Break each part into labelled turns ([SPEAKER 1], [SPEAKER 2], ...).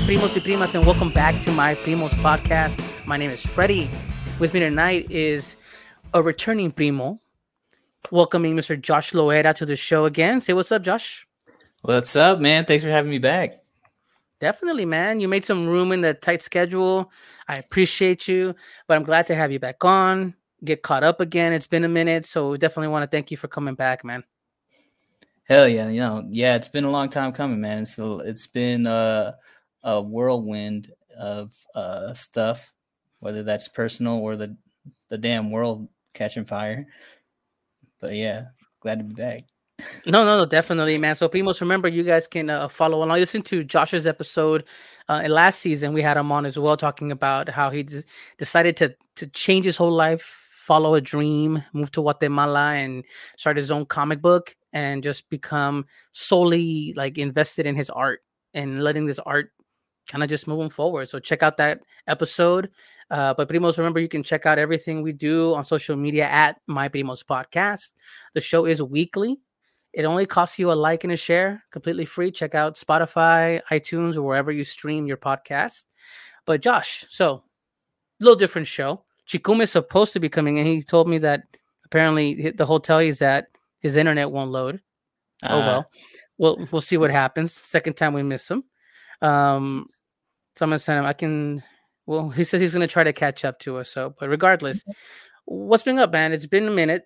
[SPEAKER 1] días, primos y primas, and welcome back to my Primos podcast. My name is Freddie. With me tonight is a returning primo, welcoming Mr. Josh Loera to the show again. Say what's up, Josh.
[SPEAKER 2] What's up, man? Thanks for having me back.
[SPEAKER 1] Definitely, man. You made some room in the tight schedule. I appreciate you, but I'm glad to have you back on. Get caught up again. It's been a minute, so definitely want to thank you for coming back, man.
[SPEAKER 2] Hell yeah, you know, yeah, it's been a long time coming, man. So it's been a, a whirlwind of uh, stuff, whether that's personal or the the damn world catching fire. But yeah, glad to be back.
[SPEAKER 1] No, no, no, definitely, man. So, Primos, remember, you guys can uh, follow along. Listen to Josh's episode uh, last season. We had him on as well, talking about how he d- decided to to change his whole life, follow a dream, move to Guatemala, and start his own comic book and just become solely like invested in his art and letting this art kind of just moving forward. So check out that episode. Uh, but Primos, remember you can check out everything we do on social media at My Primos Podcast. The show is weekly. It only costs you a like and a share, completely free. Check out Spotify, iTunes, or wherever you stream your podcast. But Josh, so a little different show. Chikume is supposed to be coming and He told me that apparently the hotel he's at his internet won't load. Uh, oh well, we'll we'll see what happens. Second time we miss him. Um, so I'm gonna send him. I can. Well, he says he's gonna try to catch up to us. So, but regardless, what's been up, man? It's been a minute.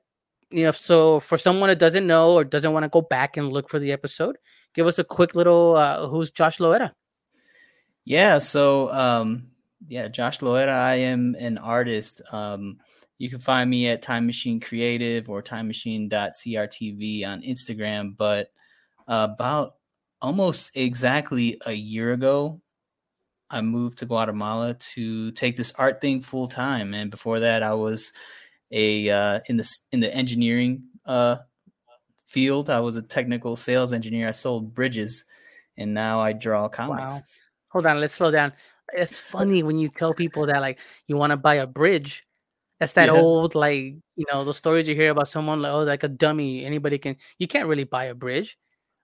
[SPEAKER 1] You know, so for someone that doesn't know or doesn't want to go back and look for the episode, give us a quick little. Uh, who's Josh Loera?
[SPEAKER 2] Yeah. So, um, yeah, Josh Loera. I am an artist. Um, you can find me at Time Machine Creative or time timemachine.crtv on Instagram. But uh, about almost exactly a year ago, I moved to Guatemala to take this art thing full time. And before that, I was a uh, in the in the engineering uh, field. I was a technical sales engineer. I sold bridges, and now I draw comics. Wow.
[SPEAKER 1] Hold on, let's slow down. It's funny when you tell people that like you want to buy a bridge that's that yeah. old like you know the stories you hear about someone like oh like a dummy anybody can you can't really buy a bridge,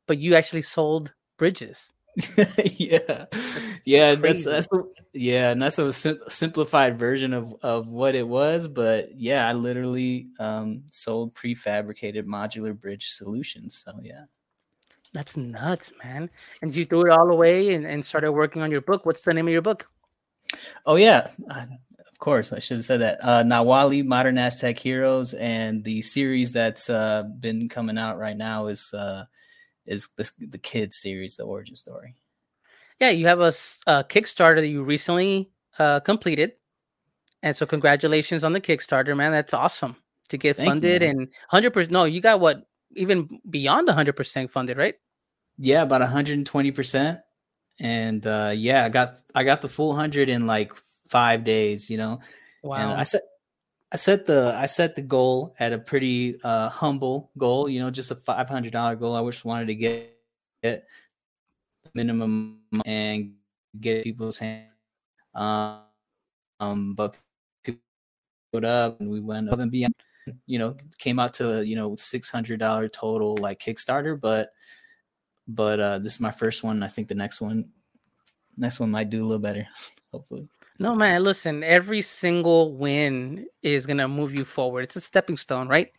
[SPEAKER 1] but you actually sold bridges.
[SPEAKER 2] yeah, yeah, that's that's yeah, and that's a sim- simplified version of of what it was. But yeah, I literally um, sold prefabricated modular bridge solutions. So yeah,
[SPEAKER 1] that's nuts, man. And you threw it all away and, and started working on your book. What's the name of your book?
[SPEAKER 2] Oh yeah, of course, I should have said that. Uh, Nawali, Modern Aztec Heroes, and the series that's uh, been coming out right now is uh, is the, the kids series, the origin story.
[SPEAKER 1] Yeah, you have a, a Kickstarter that you recently uh, completed, and so congratulations on the Kickstarter, man. That's awesome to get Thank funded you, and hundred percent. No, you got what even beyond the hundred percent funded, right?
[SPEAKER 2] Yeah, about hundred and twenty percent. And uh, yeah, I got I got the full hundred in like five days, you know. Wow. And I set I set the I set the goal at a pretty uh, humble goal, you know, just a five hundred dollar goal. I just wanted to get, get minimum and get people's hand. Um, um, but people put up and we went up and beyond. You know, came out to you know six hundred dollar total like Kickstarter, but but uh, this is my first one. I think the next one, next one might do a little better, hopefully.
[SPEAKER 1] No, man, listen, every single win is going to move you forward. It's a stepping stone, right?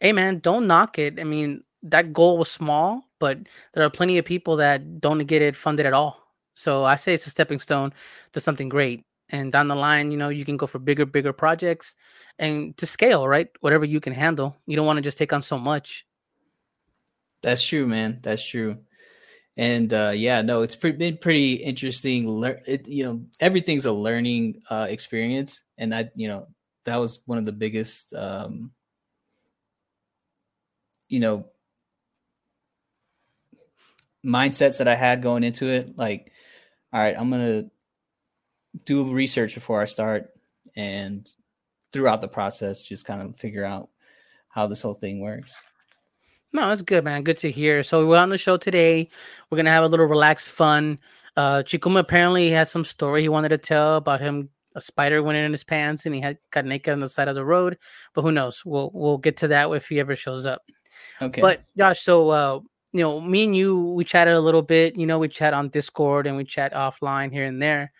[SPEAKER 1] Hey, man, don't knock it. I mean, that goal was small, but there are plenty of people that don't get it funded at all. So I say it's a stepping stone to something great. And down the line, you know, you can go for bigger, bigger projects and to scale, right? Whatever you can handle. You don't want to just take on so much.
[SPEAKER 2] That's true, man. That's true and uh, yeah, no, it's pre- been pretty interesting. Lear- it, you know, everything's a learning uh, experience, and I, you know, that was one of the biggest, um, you know, mindsets that I had going into it. Like, all right, I'm gonna do research before I start, and throughout the process, just kind of figure out how this whole thing works.
[SPEAKER 1] No, that's good, man. Good to hear. So we're on the show today. We're gonna have a little relaxed fun. Uh Chikuma apparently has some story he wanted to tell about him a spider went in his pants and he had got naked on the side of the road. But who knows? We'll we'll get to that if he ever shows up. Okay. But Josh, so uh you know, me and you, we chatted a little bit. You know, we chat on Discord and we chat offline here and there.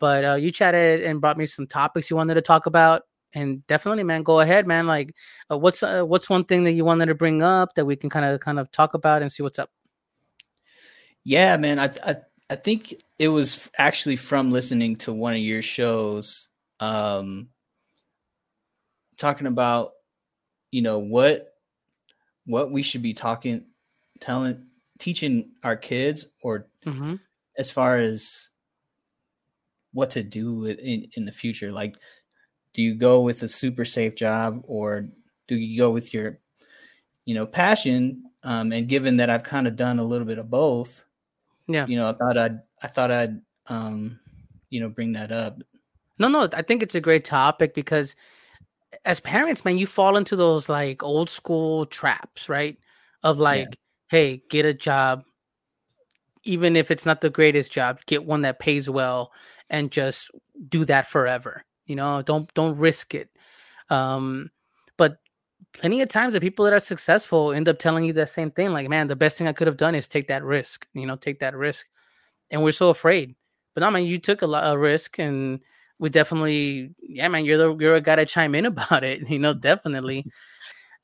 [SPEAKER 1] But uh, you chatted and brought me some topics you wanted to talk about, and definitely, man, go ahead, man. Like, uh, what's uh, what's one thing that you wanted to bring up that we can kind of kind of talk about and see what's up?
[SPEAKER 2] Yeah, man, I, I I think it was actually from listening to one of your shows, um, talking about you know what what we should be talking telling teaching our kids or mm-hmm. as far as what to do in, in the future like do you go with a super safe job or do you go with your you know passion um, and given that i've kind of done a little bit of both yeah. you know i thought i'd i thought i'd um you know bring that up.
[SPEAKER 1] No no i think it's a great topic because as parents man you fall into those like old school traps right? Of like hey, get a job, even if it's not the greatest job, get one that pays well and just do that forever. You know, don't don't risk it. Um, but plenty of times the people that are successful end up telling you the same thing, like, man, the best thing I could have done is take that risk, you know, take that risk. And we're so afraid. But no, man, you took a lot of risk and we definitely, yeah, man, you're the you're a guy to chime in about it, you know, definitely.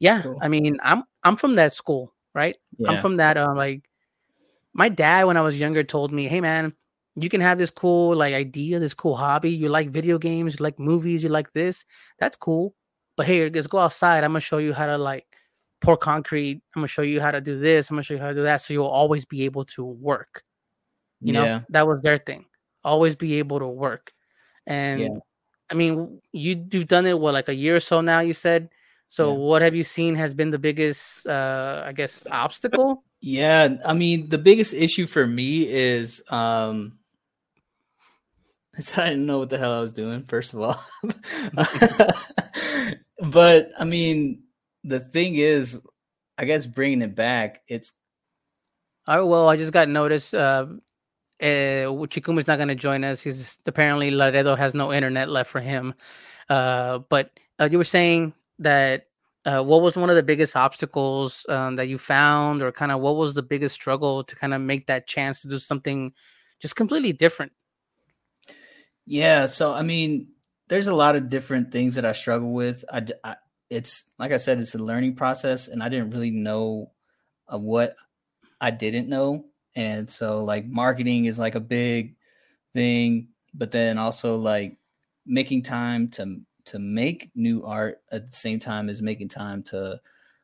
[SPEAKER 1] Yeah. Cool. I mean, I'm I'm from that school right? Yeah. I'm from that. Uh, like, my dad, when I was younger, told me, "Hey, man, you can have this cool like idea, this cool hobby. You like video games, you like movies, you like this. That's cool. But hey, let's go outside. I'm gonna show you how to like pour concrete. I'm gonna show you how to do this. I'm gonna show you how to do that. So you'll always be able to work. You know, yeah. that was their thing. Always be able to work. And yeah. I mean, you you've done it what like a year or so now. You said so, yeah. what have you seen has been the biggest, uh, I guess, obstacle?
[SPEAKER 2] Yeah, I mean, the biggest issue for me is, um, is I didn't know what the hell I was doing. First of all, but I mean, the thing is, I guess bringing it back, it's.
[SPEAKER 1] Oh well, I just got notice. Uh, uh, Chikuma's not going to join us. He's apparently Laredo has no internet left for him. Uh, but uh, you were saying that uh, what was one of the biggest obstacles um, that you found or kind of what was the biggest struggle to kind of make that chance to do something just completely different
[SPEAKER 2] yeah so i mean there's a lot of different things that i struggle with. I, I it's like i said it's a learning process and i didn't really know uh, what i didn't know and so like marketing is like a big thing but then also like making time to to make new art at the same time as making time to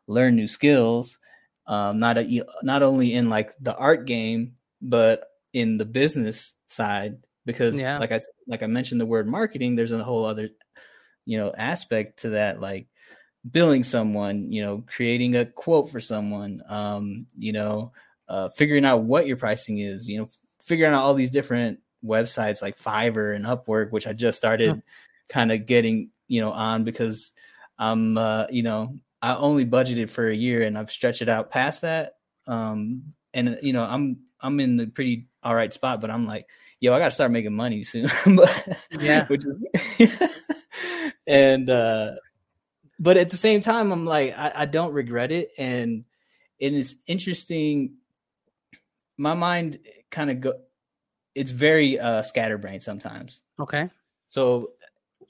[SPEAKER 2] learn new skills um, not a, not only in like the art game but in the business side because yeah. like I like I mentioned the word marketing there's a whole other you know aspect to that like billing someone you know creating a quote for someone um, you know uh, figuring out what your pricing is you know figuring out all these different websites like Fiverr and Upwork which I just started kind of getting you know on because I'm uh, you know I only budgeted for a year and I've stretched it out past that. Um, and you know I'm I'm in the pretty all right spot, but I'm like, yo, I gotta start making money soon. but yeah, which is and uh, but at the same time, I'm like, I, I don't regret it, and it is interesting. My mind kind of go. It's very uh scatterbrained sometimes.
[SPEAKER 1] Okay.
[SPEAKER 2] So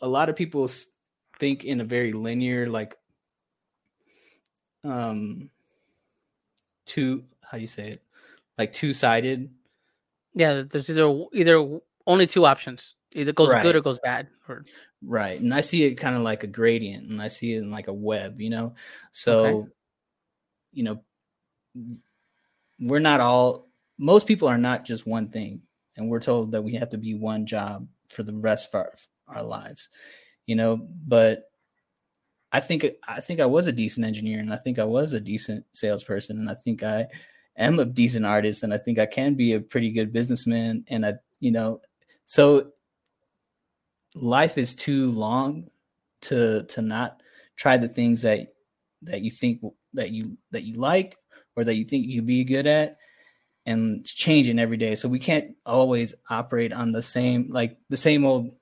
[SPEAKER 2] a lot of people think in a very linear, like, um, two, how do you say it? Like two sided.
[SPEAKER 1] Yeah, there's either either only two options. Either goes right. good or goes bad. Or...
[SPEAKER 2] Right. And I see it kind of like a gradient and I see it in like a web, you know? So, okay. you know, we're not all, most people are not just one thing. And we're told that we have to be one job for the rest of our, our lives, you know. But I think I think I was a decent engineer, and I think I was a decent salesperson, and I think I am a decent artist, and I think I can be a pretty good businessman, and I, you know, so life is too long to to not try the things that that you think that you that you like or that you think you would be good at and it's changing every day so we can't always operate on the same like the same old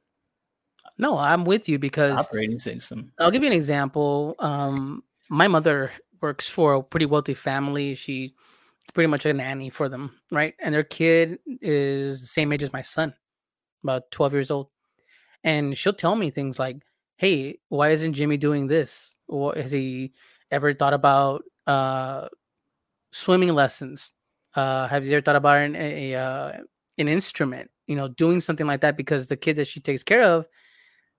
[SPEAKER 1] no, I'm with you because
[SPEAKER 2] operating system.
[SPEAKER 1] I'll give you an example. Um, my mother works for a pretty wealthy family. She pretty much a nanny for them, right? And their kid is the same age as my son, about 12 years old. And she'll tell me things like, hey, why isn't Jimmy doing this? Or has he ever thought about uh, swimming lessons? Uh, have you ever thought about an, a, uh, an instrument? You know, doing something like that because the kid that she takes care of,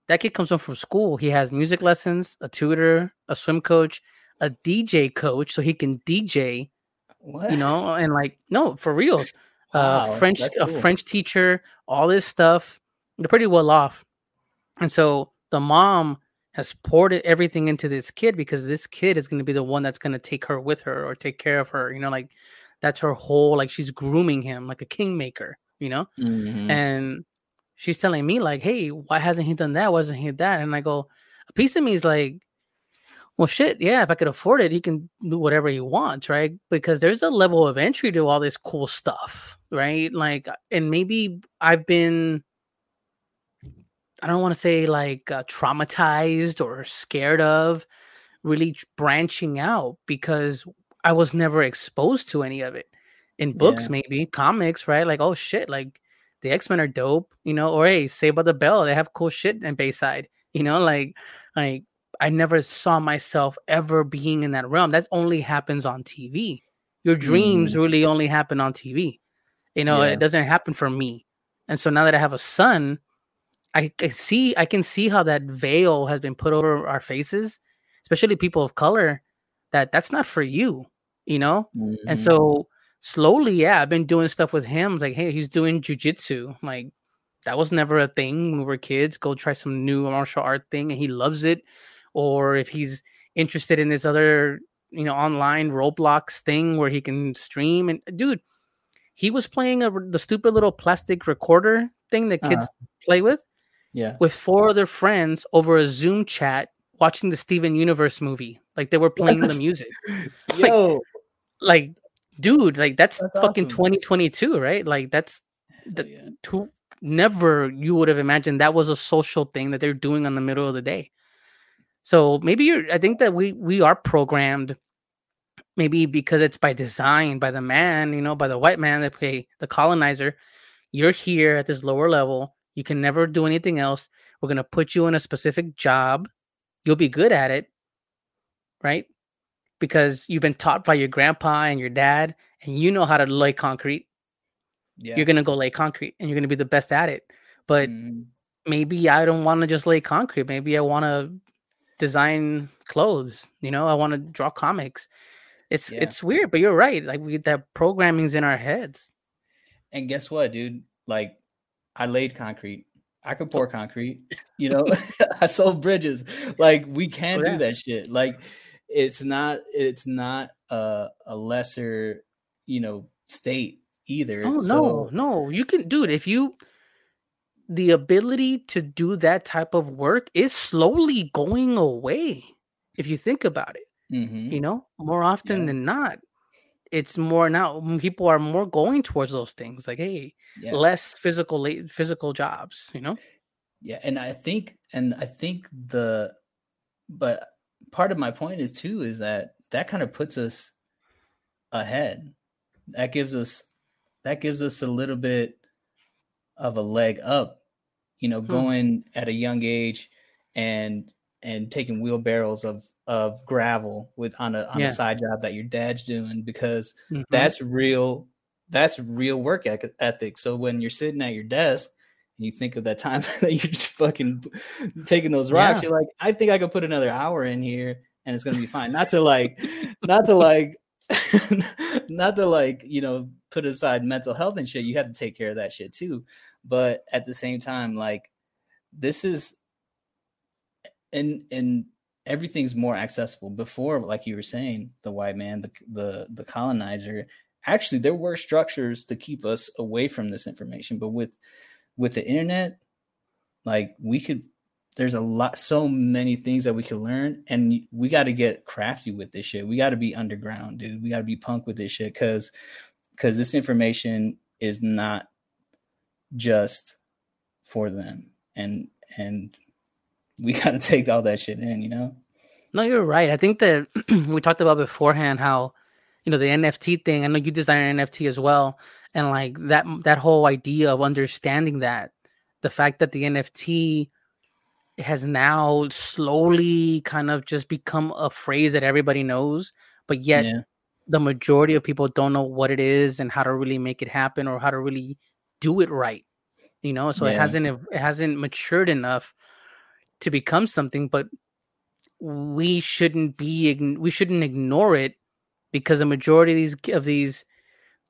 [SPEAKER 1] that kid comes home from school. He has music lessons, a tutor, a swim coach, a DJ coach, so he can DJ. What? You know, and like no, for reals. Uh, wow, uh, French, cool. a French teacher, all this stuff. They're pretty well off, and so the mom has poured everything into this kid because this kid is going to be the one that's going to take her with her or take care of her. You know, like that's her whole like she's grooming him like a kingmaker. You know, mm-hmm. and she's telling me like, "Hey, why hasn't he done that? Why hasn't he that?" And I go, a piece of me is like, "Well, shit, yeah. If I could afford it, he can do whatever he wants, right? Because there's a level of entry to all this cool stuff, right? Like, and maybe I've been." I don't want to say like uh, traumatized or scared of really branching out because I was never exposed to any of it in books, yeah. maybe comics, right? Like, oh shit, like the X Men are dope, you know, or hey, Saved by the Bell, they have cool shit in Bayside, you know, like, like I never saw myself ever being in that realm. That only happens on TV. Your dreams mm. really only happen on TV. You know, yeah. it doesn't happen for me. And so now that I have a son, I, I see I can see how that veil has been put over our faces, especially people of color, that that's not for you, you know? Mm-hmm. And so slowly, yeah, I've been doing stuff with him. Like, hey, he's doing jujitsu. Like, that was never a thing when we were kids. Go try some new martial art thing, and he loves it. Or if he's interested in this other, you know, online Roblox thing where he can stream, and dude, he was playing a, the stupid little plastic recorder thing that kids uh-huh. play with.
[SPEAKER 2] Yeah,
[SPEAKER 1] with four other friends over a Zoom chat watching the Steven Universe movie. Like they were playing the music. Yo, like, like dude, like that's, that's fucking awesome. 2022, right? Like that's the yeah. who never you would have imagined that was a social thing that they're doing on the middle of the day. So maybe you're I think that we we are programmed maybe because it's by design by the man, you know, by the white man that pay the colonizer. You're here at this lower level. You can never do anything else. We're going to put you in a specific job. You'll be good at it. Right? because you've been taught by your grandpa and your dad and you know how to lay concrete yeah. you're gonna go lay concrete and you're gonna be the best at it but mm. maybe i don't want to just lay concrete maybe i want to design clothes you know i want to draw comics it's yeah. it's weird but you're right like we that programming's in our heads
[SPEAKER 2] and guess what dude like i laid concrete I could oh. pour concrete, you know. I sold bridges. Like we can oh, yeah. do that shit. Like it's not it's not a, a lesser you know state either
[SPEAKER 1] oh so, no no you can do it if you the ability to do that type of work is slowly going away if you think about it mm-hmm. you know more often yeah. than not it's more now people are more going towards those things like hey yeah. less physical physical jobs you know
[SPEAKER 2] yeah and i think and i think the but part of my point is too is that that kind of puts us ahead. That gives us that gives us a little bit of a leg up, you know, hmm. going at a young age and and taking wheelbarrows of of gravel with on a on yeah. a side job that your dad's doing because mm-hmm. that's real that's real work ethic. So when you're sitting at your desk and you think of that time that you're just fucking taking those rocks, yeah. you're like, I think I could put another hour in here and it's gonna be fine. Not to like, not to like, not to like, you know, put aside mental health and shit. You have to take care of that shit too. But at the same time, like, this is, and and everything's more accessible. Before, like you were saying, the white man, the the the colonizer. Actually, there were structures to keep us away from this information, but with with the internet, like we could there's a lot so many things that we can learn and we got to get crafty with this shit we got to be underground dude we got to be punk with this shit because because this information is not just for them and and we got to take all that shit in you know
[SPEAKER 1] no you're right i think that we talked about beforehand how you know the NFT thing. I know you design an NFT as well, and like that that whole idea of understanding that the fact that the NFT has now slowly kind of just become a phrase that everybody knows, but yet yeah. the majority of people don't know what it is and how to really make it happen or how to really do it right. You know, so yeah. it hasn't it hasn't matured enough to become something, but we shouldn't be we shouldn't ignore it because the majority of these of these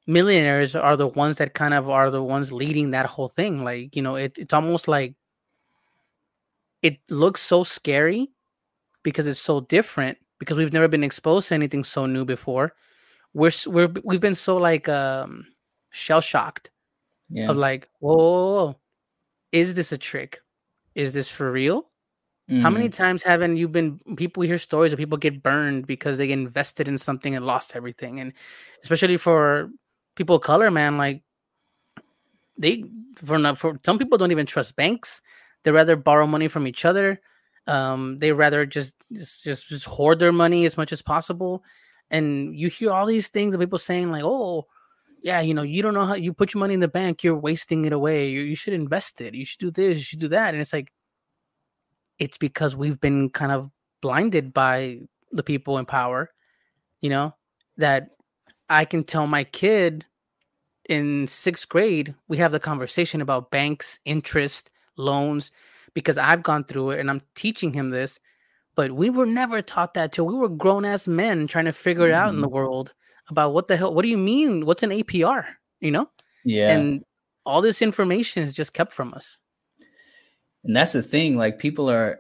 [SPEAKER 1] millionaires are the ones that kind of are the ones leading that whole thing. Like, you know, it, it's almost like it looks so scary because it's so different because we've never been exposed to anything so new before. We're we're we've been so like um shell shocked yeah. of like, whoa, whoa, whoa, is this a trick? Is this for real? Mm. How many mm-hmm. times haven't you been people hear stories of people get burned because they invested in something and lost everything? And especially for people of color, man, like they for not for some people don't even trust banks. They rather borrow money from each other. Um, they rather just, just just just hoard their money as much as possible. And you hear all these things of people saying like, "Oh, yeah, you know, you don't know how you put your money in the bank, you're wasting it away. You, you should invest it. You should do this. You should do that." And it's like, it's because we've been kind of blinded by the people in power. You know that I can tell my kid in sixth grade, we have the conversation about banks, interest, loans, because I've gone through it and I'm teaching him this. But we were never taught that till we were grown ass men trying to figure it out mm-hmm. in the mm-hmm. world about what the hell, what do you mean? What's an APR? You know?
[SPEAKER 2] Yeah.
[SPEAKER 1] And all this information is just kept from us.
[SPEAKER 2] And that's the thing. Like people are,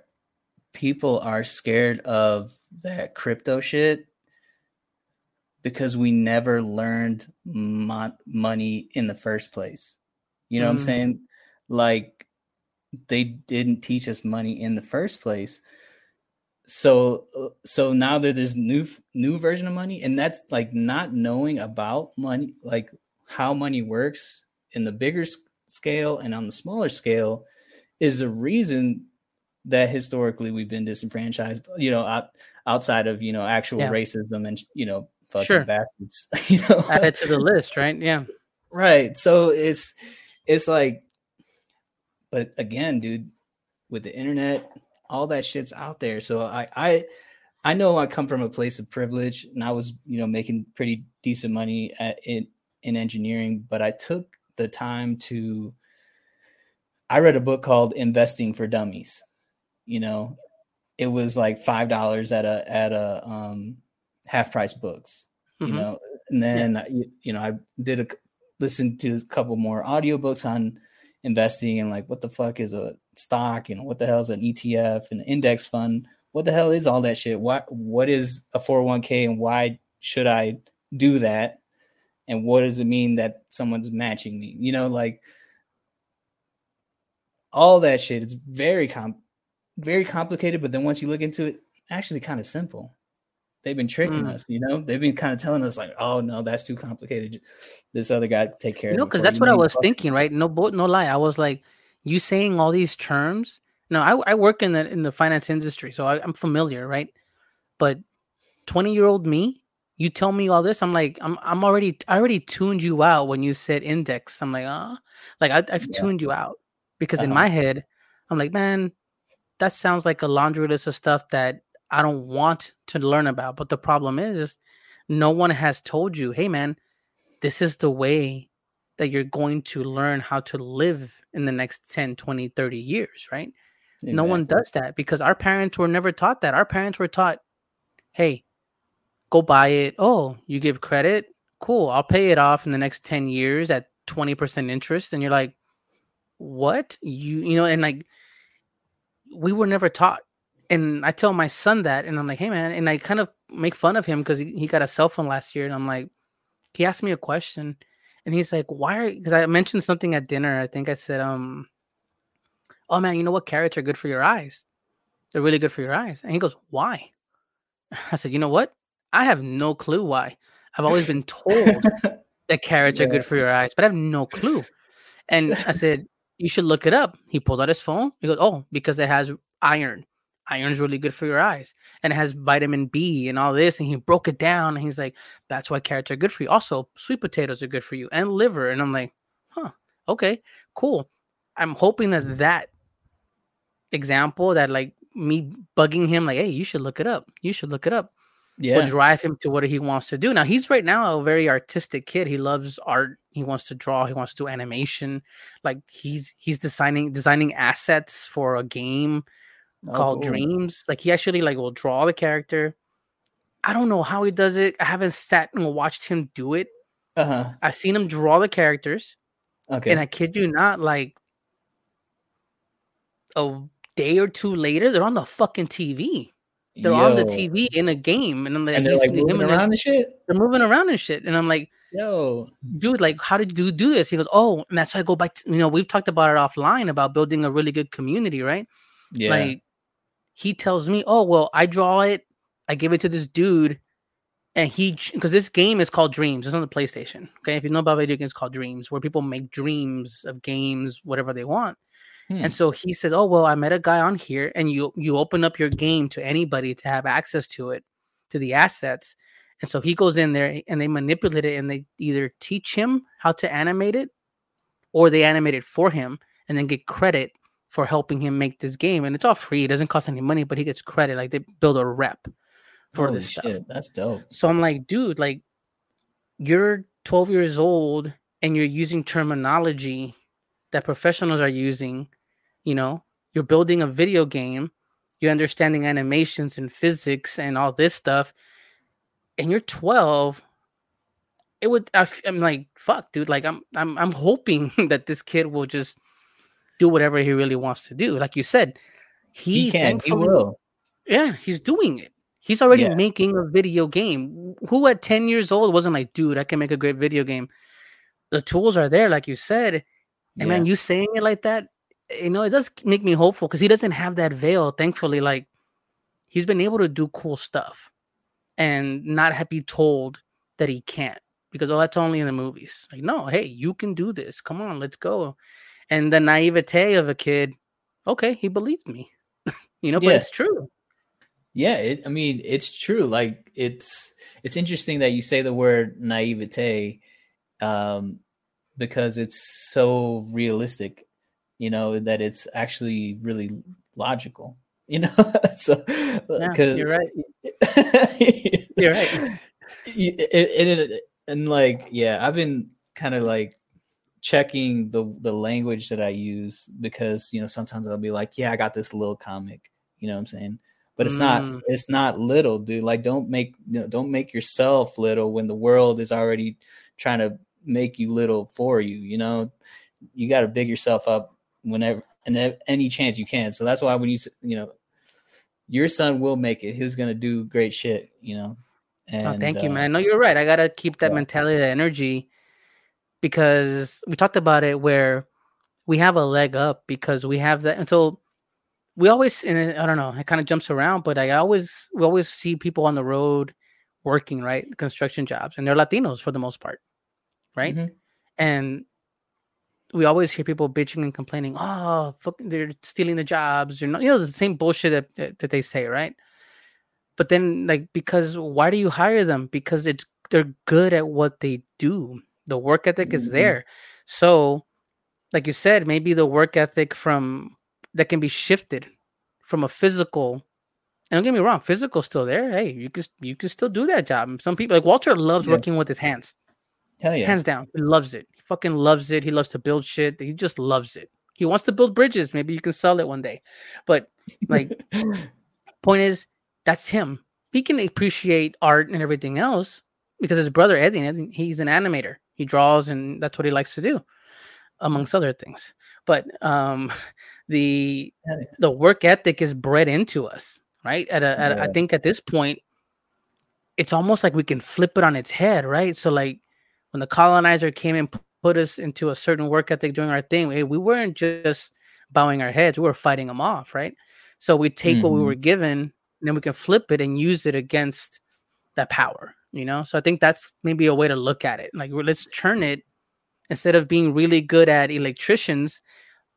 [SPEAKER 2] people are scared of that crypto shit because we never learned mo- money in the first place. You know mm. what I'm mm. saying? Like they didn't teach us money in the first place. So so now there, there's new new version of money and that's like not knowing about money like how money works in the bigger scale and on the smaller scale is the reason that historically we've been disenfranchised you know outside of you know actual yeah. racism and you know fucking sure. bastards. you
[SPEAKER 1] know, add it to the list, right? Yeah,
[SPEAKER 2] right. So it's it's like, but again, dude, with the internet, all that shit's out there. So I I I know I come from a place of privilege, and I was you know making pretty decent money at in in engineering, but I took the time to. I read a book called Investing for Dummies. You know, it was like five dollars at a at a um half price books, mm-hmm. you know. And then yeah. you, you know, I did a listen to a couple more audiobooks on investing and like what the fuck is a stock and what the hell is an ETF and index fund? What the hell is all that shit? What what is a 401k and why should I do that? And what does it mean that someone's matching me? You know, like all that shit is very com very complicated, but then once you look into it, actually kind of simple they've been tricking mm. us, you know. They've been kind of telling us like, "Oh no, that's too complicated. This other guy take care."
[SPEAKER 1] Of you know, because that's what I was thinking, right? No, boat, no lie. I was like, you saying all these terms. No, I, I work in the in the finance industry, so I, I'm familiar, right? But twenty year old me, you tell me all this, I'm like, I'm I'm already I already tuned you out when you said index. I'm like, ah, uh, like I, have yeah. tuned you out because uh-huh. in my head, I'm like, man, that sounds like a laundry list of stuff that I don't want to learn about. But the problem is, no one has told you, hey, man, this is the way that you're going to learn how to live in the next 10, 20, 30 years, right? Exactly. No one does that because our parents were never taught that. Our parents were taught, hey, go buy it. Oh, you give credit? Cool. I'll pay it off in the next 10 years at 20% interest. And you're like, what? You, you know, and like, we were never taught and I tell my son that, and I'm like, hey man, and I kind of make fun of him because he, he got a cell phone last year, and I'm like, he asked me a question, and he's like, why are because I mentioned something at dinner. I think I said, um, oh man, you know what? Carrots are good for your eyes. They're really good for your eyes. And he goes, why? I said, you know what? I have no clue why. I've always been told that carrots yeah. are good for your eyes, but I have no clue. And I said, you should look it up. He pulled out his phone. He goes, oh, because it has iron. Iron's really good for your eyes and it has vitamin B and all this. And he broke it down and he's like, that's why carrots are good for you. Also, sweet potatoes are good for you and liver. And I'm like, huh, okay, cool. I'm hoping that that example, that like me bugging him, like, hey, you should look it up. You should look it up. Yeah. Will drive him to what he wants to do. Now he's right now a very artistic kid. He loves art. He wants to draw. He wants to do animation. Like he's he's designing designing assets for a game oh, called cool. Dreams. Like he actually like will draw the character. I don't know how he does it. I haven't sat and watched him do it. Uh-huh. I've seen him draw the characters. Okay. And I kid you not, like a day or two later, they're on the fucking TV. They're Yo. on the TV in a game, and I'm like, and they're like moving around and shit. They're moving around and shit, and I'm like, Yo, dude, like, how did you do this? He goes, Oh, and that's why I go back to you know, we've talked about it offline about building a really good community, right? Yeah. Like, he tells me, Oh, well, I draw it, I give it to this dude, and he because this game is called Dreams. It's on the PlayStation. Okay, if you know about video games, called Dreams, where people make dreams of games, whatever they want. Hmm. And so he says, "Oh well, I met a guy on here, and you you open up your game to anybody to have access to it, to the assets." And so he goes in there and they manipulate it, and they either teach him how to animate it, or they animate it for him, and then get credit for helping him make this game. And it's all free; it doesn't cost any money, but he gets credit. Like they build a rep for Holy this shit, stuff.
[SPEAKER 2] That's dope.
[SPEAKER 1] So I'm like, dude, like you're 12 years old and you're using terminology that professionals are using you know you're building a video game you're understanding animations and physics and all this stuff and you're 12 it would I, am like fuck dude like i'm i'm i'm hoping that this kid will just do whatever he really wants to do like you said he, he can he will yeah he's doing it he's already yeah. making a video game who at 10 years old wasn't like dude i can make a great video game the tools are there like you said and yeah. man you saying it like that you know, it does make me hopeful because he doesn't have that veil. Thankfully, like he's been able to do cool stuff and not have be told that he can't because oh, that's only in the movies. Like, no, hey, you can do this. Come on, let's go. And the naivete of a kid, okay, he believed me, you know, yeah. but it's true.
[SPEAKER 2] Yeah, it, I mean, it's true. Like, it's it's interesting that you say the word naivete, um, because it's so realistic you know, that it's actually really logical, you know? so,
[SPEAKER 1] yeah, you're right. you're right.
[SPEAKER 2] And, and like, yeah, I've been kind of like checking the the language that I use because you know sometimes I'll be like, yeah, I got this little comic, you know what I'm saying? But it's mm. not it's not little, dude. Like don't make you know, don't make yourself little when the world is already trying to make you little for you, you know? You got to big yourself up whenever and any chance you can. So that's why when you you know your son will make it. He's gonna do great shit. You know.
[SPEAKER 1] Oh, and, oh, thank uh, you, man. No, you're right. I gotta keep that yeah. mentality, that energy, because we talked about it where we have a leg up because we have that. And so we always, and I don't know, it kind of jumps around, but I always, we always see people on the road working, right, construction jobs, and they're Latinos for the most part, right? Mm-hmm. And we always hear people bitching and complaining, oh, fuck, they're stealing the jobs. You're not, you know, the same bullshit that, that, that they say, right? But then, like, because why do you hire them? Because it's they're good at what they do. The work ethic mm-hmm. is there. So, like you said, maybe the work ethic from that can be shifted from a physical. And don't get me wrong, physical still there. Hey, you can you can still do that job. Some people like Walter loves yeah. working with his hands. Hell yeah. Hands down. He loves it He fucking loves it. He loves to build shit. He just loves it. He wants to build bridges. Maybe you can sell it one day. But like, point is, that's him. He can appreciate art and everything else because his brother Eddie, he's an animator. He draws, and that's what he likes to do, amongst other things. But um, the the work ethic is bred into us, right? At, a, at yeah. a, I think at this point, it's almost like we can flip it on its head, right? So like when the colonizer came and put us into a certain work ethic doing our thing. We, we weren't just bowing our heads, we were fighting them off, right? So we take mm-hmm. what we were mm-hmm. given, and then we can flip it and use it against that power, you know? So I think that's maybe a way to look at it. Like, let's turn it instead of being really good at electricians,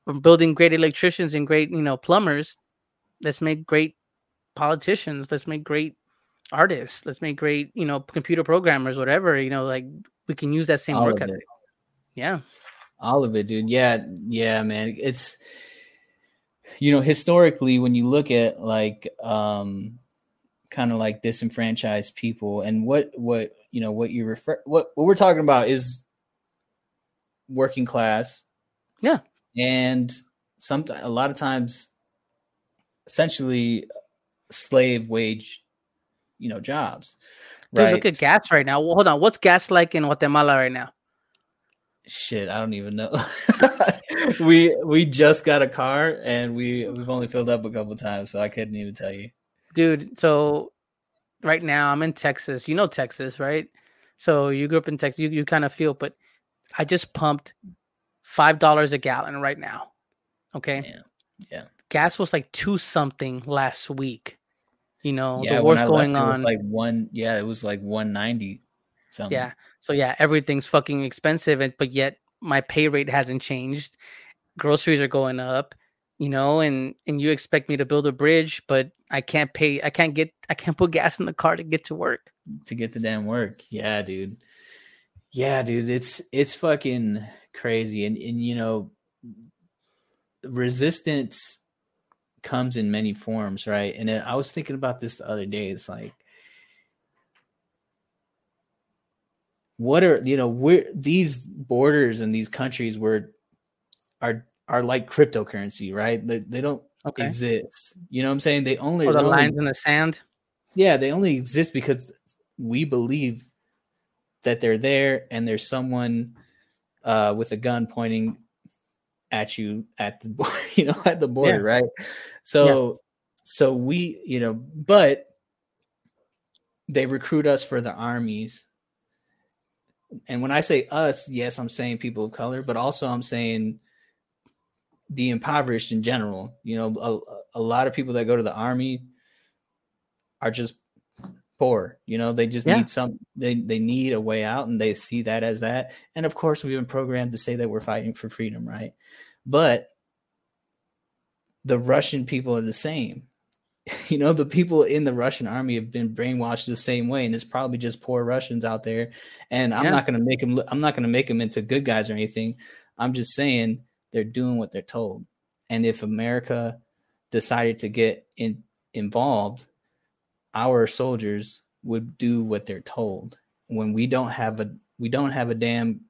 [SPEAKER 1] or building great electricians and great, you know, plumbers. Let's make great politicians. Let's make great artists. Let's make great, you know, computer programmers, whatever. You know, like we can use that same All work ethic. Yeah.
[SPEAKER 2] All of it, dude. Yeah, yeah, man. It's you know, historically, when you look at like um kind of like disenfranchised people and what what you know what you refer what what we're talking about is working class.
[SPEAKER 1] Yeah.
[SPEAKER 2] And some a lot of times essentially slave wage you know jobs
[SPEAKER 1] Dude, right? look at gas right now. Well, hold on. What's gas like in guatemala right now?
[SPEAKER 2] Shit i don't even know. We we just got a car and we we've only filled up a couple times so i couldn't even tell you
[SPEAKER 1] dude so right now i'm in texas. You know texas right? So you grew up in texas. You, you kind of feel but i just pumped five dollars a gallon right now okay?
[SPEAKER 2] Yeah yeah.
[SPEAKER 1] Gas was like two something last week you know yeah, the war's going left,
[SPEAKER 2] on. like one yeah it was like 190
[SPEAKER 1] something. Yeah. So yeah, everything's fucking expensive, and but yet my pay rate hasn't changed. Groceries are going up, you know, and and you expect me to build a bridge, but I can't pay. I can't get. I can't put gas in the car to get to work.
[SPEAKER 2] To get to damn work. Yeah, dude. Yeah, dude. It's it's fucking crazy, and and you know, resistance comes in many forms, right? And I was thinking about this the other day. It's like what are you know where these borders and these countries where are are like cryptocurrency right they, they don't okay. exist you know what i'm saying they only
[SPEAKER 1] or the
[SPEAKER 2] only,
[SPEAKER 1] lines in the sand
[SPEAKER 2] yeah they only exist because we believe that they're there and there's someone uh, with a gun pointing at you at the you know at the border yeah. right so yeah. so we you know but they recruit us for the armies and when I say us, yes, I'm saying people of color, but also I'm saying the impoverished in general. You know, a, a lot of people that go to the army are just poor. You know, they just yeah. need some they they need a way out and they see that as that. And of course, we've been programmed to say that we're fighting for freedom, right? But the Russian people are the same. you know the people in the russian army have been brainwashed the same way and it's probably just poor russians out there and i'm yeah. not going to make them i'm not going to make them into good guys or anything i'm just saying they're doing what they're told and if america decided to get in, involved our soldiers would do what they're told when we don't have a we don't have a damn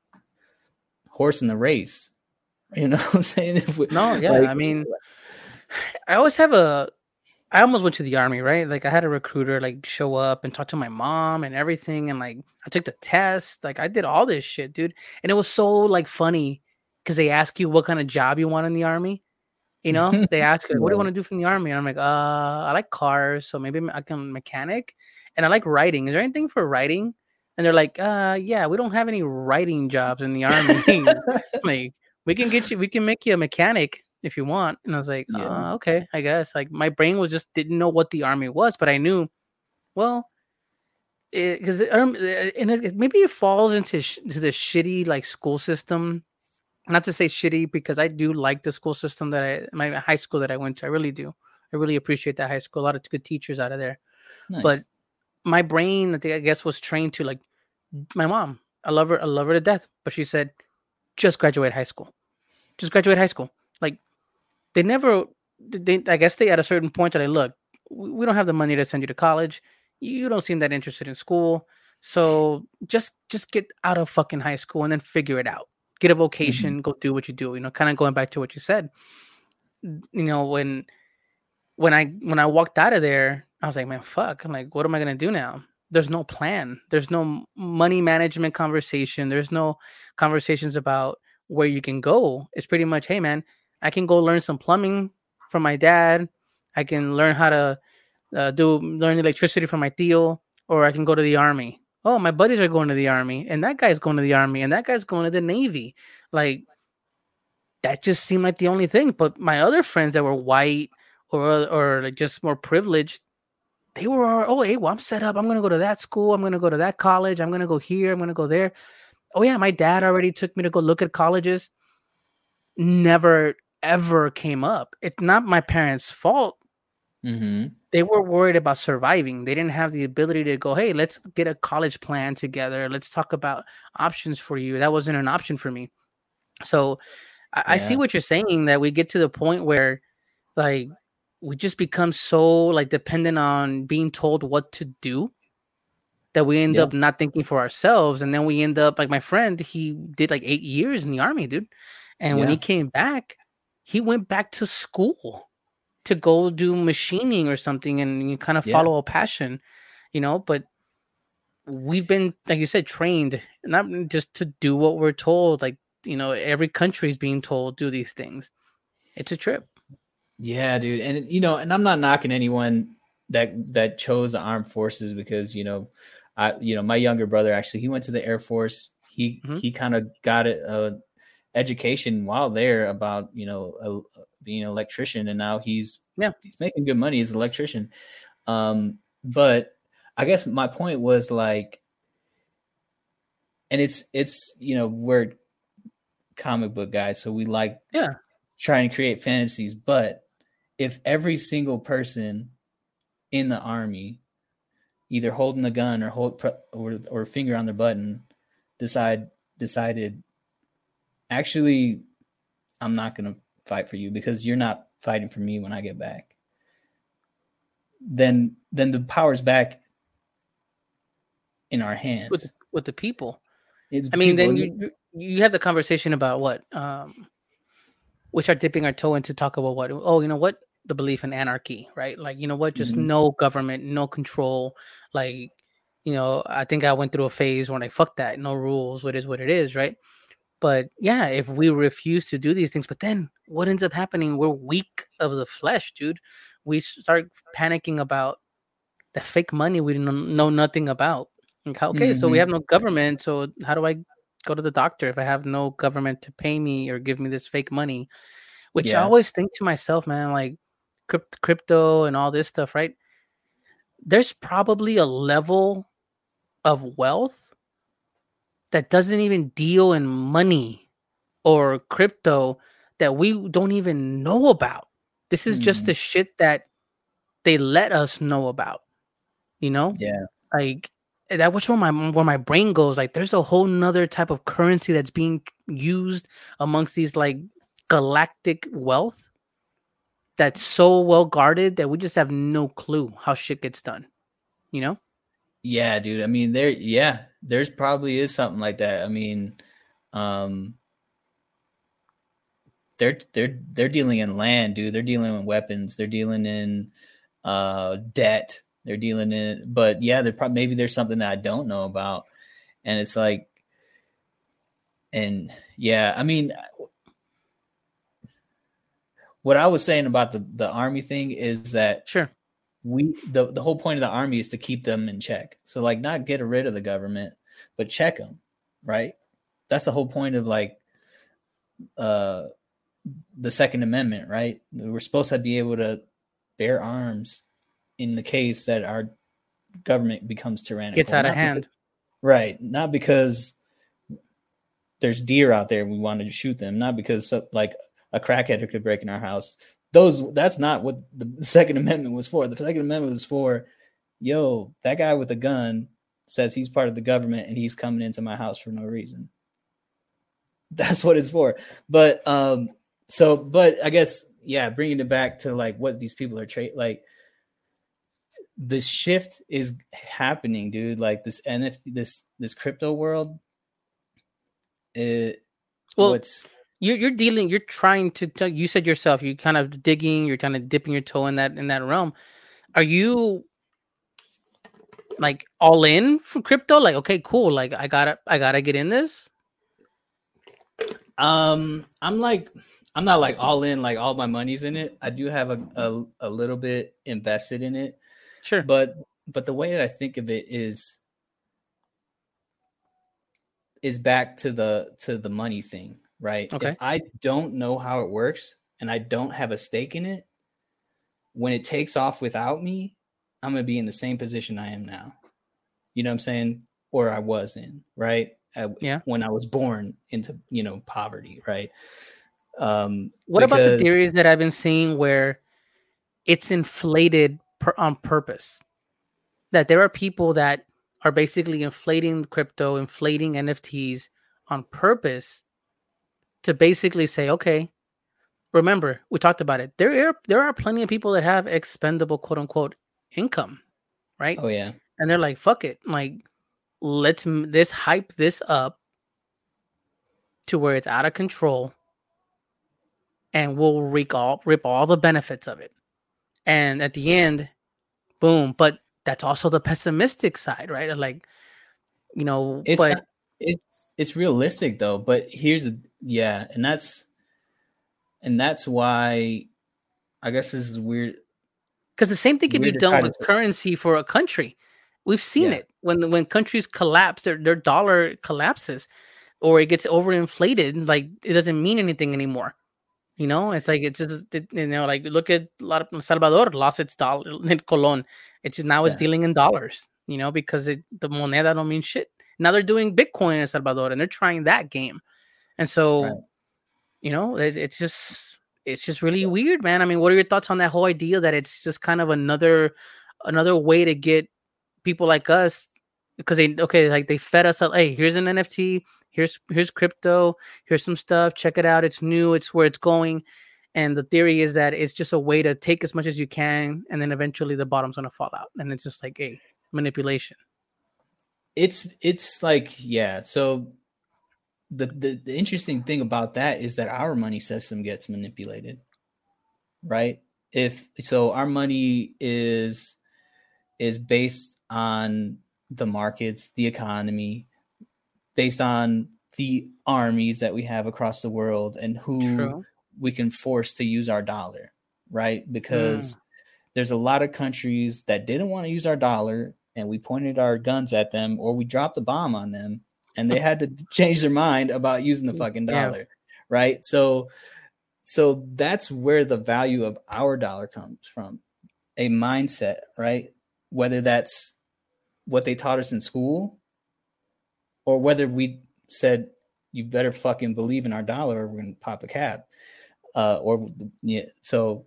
[SPEAKER 2] horse in the race you know what i'm saying if
[SPEAKER 1] we, no yeah like, i mean i always have a I almost went to the army, right? Like I had a recruiter like show up and talk to my mom and everything, and like I took the test, like I did all this shit, dude. And it was so like funny because they ask you what kind of job you want in the army. You know, they ask you, "What do you want to do from the army?" And I'm like, "Uh, I like cars, so maybe I can mechanic, and I like writing. Is there anything for writing?" And they're like, "Uh, yeah, we don't have any writing jobs in the army. like, we can get you, we can make you a mechanic." if you want. And I was like, yeah. uh, okay, I guess. Like my brain was just didn't know what the army was, but I knew, well, because um, and it, maybe it falls into, sh- the shitty like school system. Not to say shitty because I do like the school system that I my high school that I went to. I really do. I really appreciate that high school. A lot of good teachers out of there. Nice. But my brain, I think I guess, was trained to like my mom. I love her. I love her to death. But she said, just graduate high school. Just graduate high school. Like they never they I guess they at a certain point that I look, we don't have the money to send you to college. You don't seem that interested in school. So just just get out of fucking high school and then figure it out. Get a vocation, mm-hmm. go do what you do. You know, kind of going back to what you said. You know, when when I when I walked out of there, I was like, man, fuck. I'm like, what am I gonna do now? There's no plan. There's no money management conversation. There's no conversations about where you can go. It's pretty much, hey man, I can go learn some plumbing from my dad. I can learn how to uh, do learn electricity from my tío, or I can go to the army. Oh, my buddies are going to the army, and that guy's going to the army, and that guy's going to the navy. Like that just seemed like the only thing. But my other friends that were white or or like just more privileged, they were oh hey, well I'm set up. I'm gonna go to that school. I'm gonna go to that college. I'm gonna go here. I'm gonna go there. Oh yeah, my dad already took me to go look at colleges. Never ever came up. It's not my parents' fault.
[SPEAKER 2] Mm-hmm.
[SPEAKER 1] They were worried about surviving. They didn't have the ability to go, hey, let's get a college plan together. Let's talk about options for you. That wasn't an option for me. So I, yeah. I see what you're saying that we get to the point where like we just become so like dependent on being told what to do that we end up not thinking for ourselves and then we end up like my friend he did like 8 years in the army dude and yeah. when he came back he went back to school to go do machining or something and you kind of follow yeah. a passion you know but we've been like you said trained not just to do what we're told like you know every country is being told do these things it's a trip
[SPEAKER 2] yeah, dude. And you know, and I'm not knocking anyone that that chose the armed forces because, you know, I you know, my younger brother actually he went to the Air Force. He mm-hmm. he kind of got it a, education while there about, you know, a, being an electrician and now he's
[SPEAKER 1] yeah,
[SPEAKER 2] he's making good money as an electrician. Um but I guess my point was like and it's it's you know, we're comic book guys, so we like
[SPEAKER 1] yeah
[SPEAKER 2] trying to create fantasies, but if every single person in the army, either holding a gun or hold or or finger on their button, decide decided, actually, I'm not gonna fight for you because you're not fighting for me when I get back. Then then the power's back in our hands
[SPEAKER 1] with with the people. It's I mean, people. then you you have the conversation about what um we start dipping our toe into talk about what oh you know what the belief in anarchy right like you know what just mm-hmm. no government no control like you know i think i went through a phase when i fuck that no rules what is what it is right but yeah if we refuse to do these things but then what ends up happening we're weak of the flesh dude we start panicking about the fake money we know nothing about okay mm-hmm. so we mm-hmm. have no government so how do i go to the doctor if I have no government to pay me or give me this fake money? Which yeah. I always think to myself, man, like crypto and all this stuff, right? There's probably a level of wealth that doesn't even deal in money or crypto that we don't even know about. This is mm. just the shit that they let us know about. You know?
[SPEAKER 2] Yeah.
[SPEAKER 1] Like that was where my where my brain goes. Like, there's a whole nother type of currency that's being used amongst these like galactic wealth that's so well guarded that we just have no clue how shit gets done. You know?
[SPEAKER 2] Yeah, dude. I mean, there. Yeah, there's probably is something like that. I mean, um, they're they're they're dealing in land, dude. They're dealing in weapons. They're dealing in uh debt they're dealing in. But yeah, there probably maybe there's something that I don't know about, and it's like, and yeah, I mean, what I was saying about the the army thing is that
[SPEAKER 1] sure
[SPEAKER 2] we the the whole point of the army is to keep them in check. So like not get rid of the government, but check them, right? That's the whole point of like uh the second amendment, right? We're supposed to be able to bear arms in the case that our government becomes tyrannical.
[SPEAKER 1] Gets out of hand.
[SPEAKER 2] Because, right. Not because there's deer out there and we want to shoot them, not because like a crackhead could break in our house. Those that's not what the Second Amendment was for. The Second Amendment was for, yo, that guy with a gun says he's part of the government and he's coming into my house for no reason. That's what it's for. But um, so but I guess yeah, bringing it back to like what these people are tra- like the shift is happening, dude. Like this NFT, this this crypto world. It
[SPEAKER 1] well, what's you're you're dealing. You're trying to. Tell, you said yourself. You kind of digging. You're kind of dipping your toe in that in that realm. Are you like all in for crypto? Like, okay, cool. Like, I gotta I gotta get in this.
[SPEAKER 2] Um, I'm like I'm not like all in, like all my money's in it. I do have a, a, a little bit invested in it.
[SPEAKER 1] Sure.
[SPEAKER 2] But but the way that I think of it is is back to the to the money thing, right?
[SPEAKER 1] Okay.
[SPEAKER 2] If I don't know how it works and I don't have a stake in it, when it takes off without me, I'm gonna be in the same position I am now. You know what I'm saying? Or I was in, right?
[SPEAKER 1] yeah.
[SPEAKER 2] When I was born into, you know, poverty, right?
[SPEAKER 1] Um, what because... about the theories that I've been seeing where it's inflated per, on purpose. That there are people that are basically inflating crypto, inflating NFTs on purpose to basically say, okay, remember we talked about it. There are there are plenty of people that have expendable quote unquote income, right?
[SPEAKER 2] Oh yeah,
[SPEAKER 1] and they're like, fuck it, like let's this hype this up to where it's out of control and we'll rip all, rip all the benefits of it. And at the end, boom. But that's also the pessimistic side, right? Like, you know,
[SPEAKER 2] it's
[SPEAKER 1] but
[SPEAKER 2] not, it's it's realistic though. But here's a yeah, and that's and that's why I guess this is weird.
[SPEAKER 1] Because the same thing can be done with currency for a country. We've seen yeah. it when when countries collapse, their their dollar collapses, or it gets overinflated. Like it doesn't mean anything anymore. You know, it's like it's just it, you know, like look at a lot of Salvador lost its dollar in Colon. It's just now yeah. it's dealing in dollars. You know, because it, the moneda don't mean shit. Now they're doing Bitcoin in El Salvador and they're trying that game, and so right. you know, it, it's just it's just really weird, man. I mean, what are your thoughts on that whole idea that it's just kind of another another way to get people like us? Because they okay like they fed us hey here's an nft here's here's crypto here's some stuff check it out it's new it's where it's going. And the theory is that it's just a way to take as much as you can and then eventually the bottom's going to fall out and it's just like a hey, manipulation
[SPEAKER 2] it's it's like yeah so the, the the interesting thing about that is that our money system gets manipulated right if so our money is is based on the markets the economy based on the armies that we have across the world and who True. we can force to use our dollar, right? Because mm. there's a lot of countries that didn't want to use our dollar and we pointed our guns at them or we dropped a bomb on them and they had to change their mind about using the mm, fucking dollar, yeah. right? So so that's where the value of our dollar comes from. A mindset, right? Whether that's what they taught us in school or whether we said you better fucking believe in our dollar or we're gonna pop a cap. Uh, or yeah, so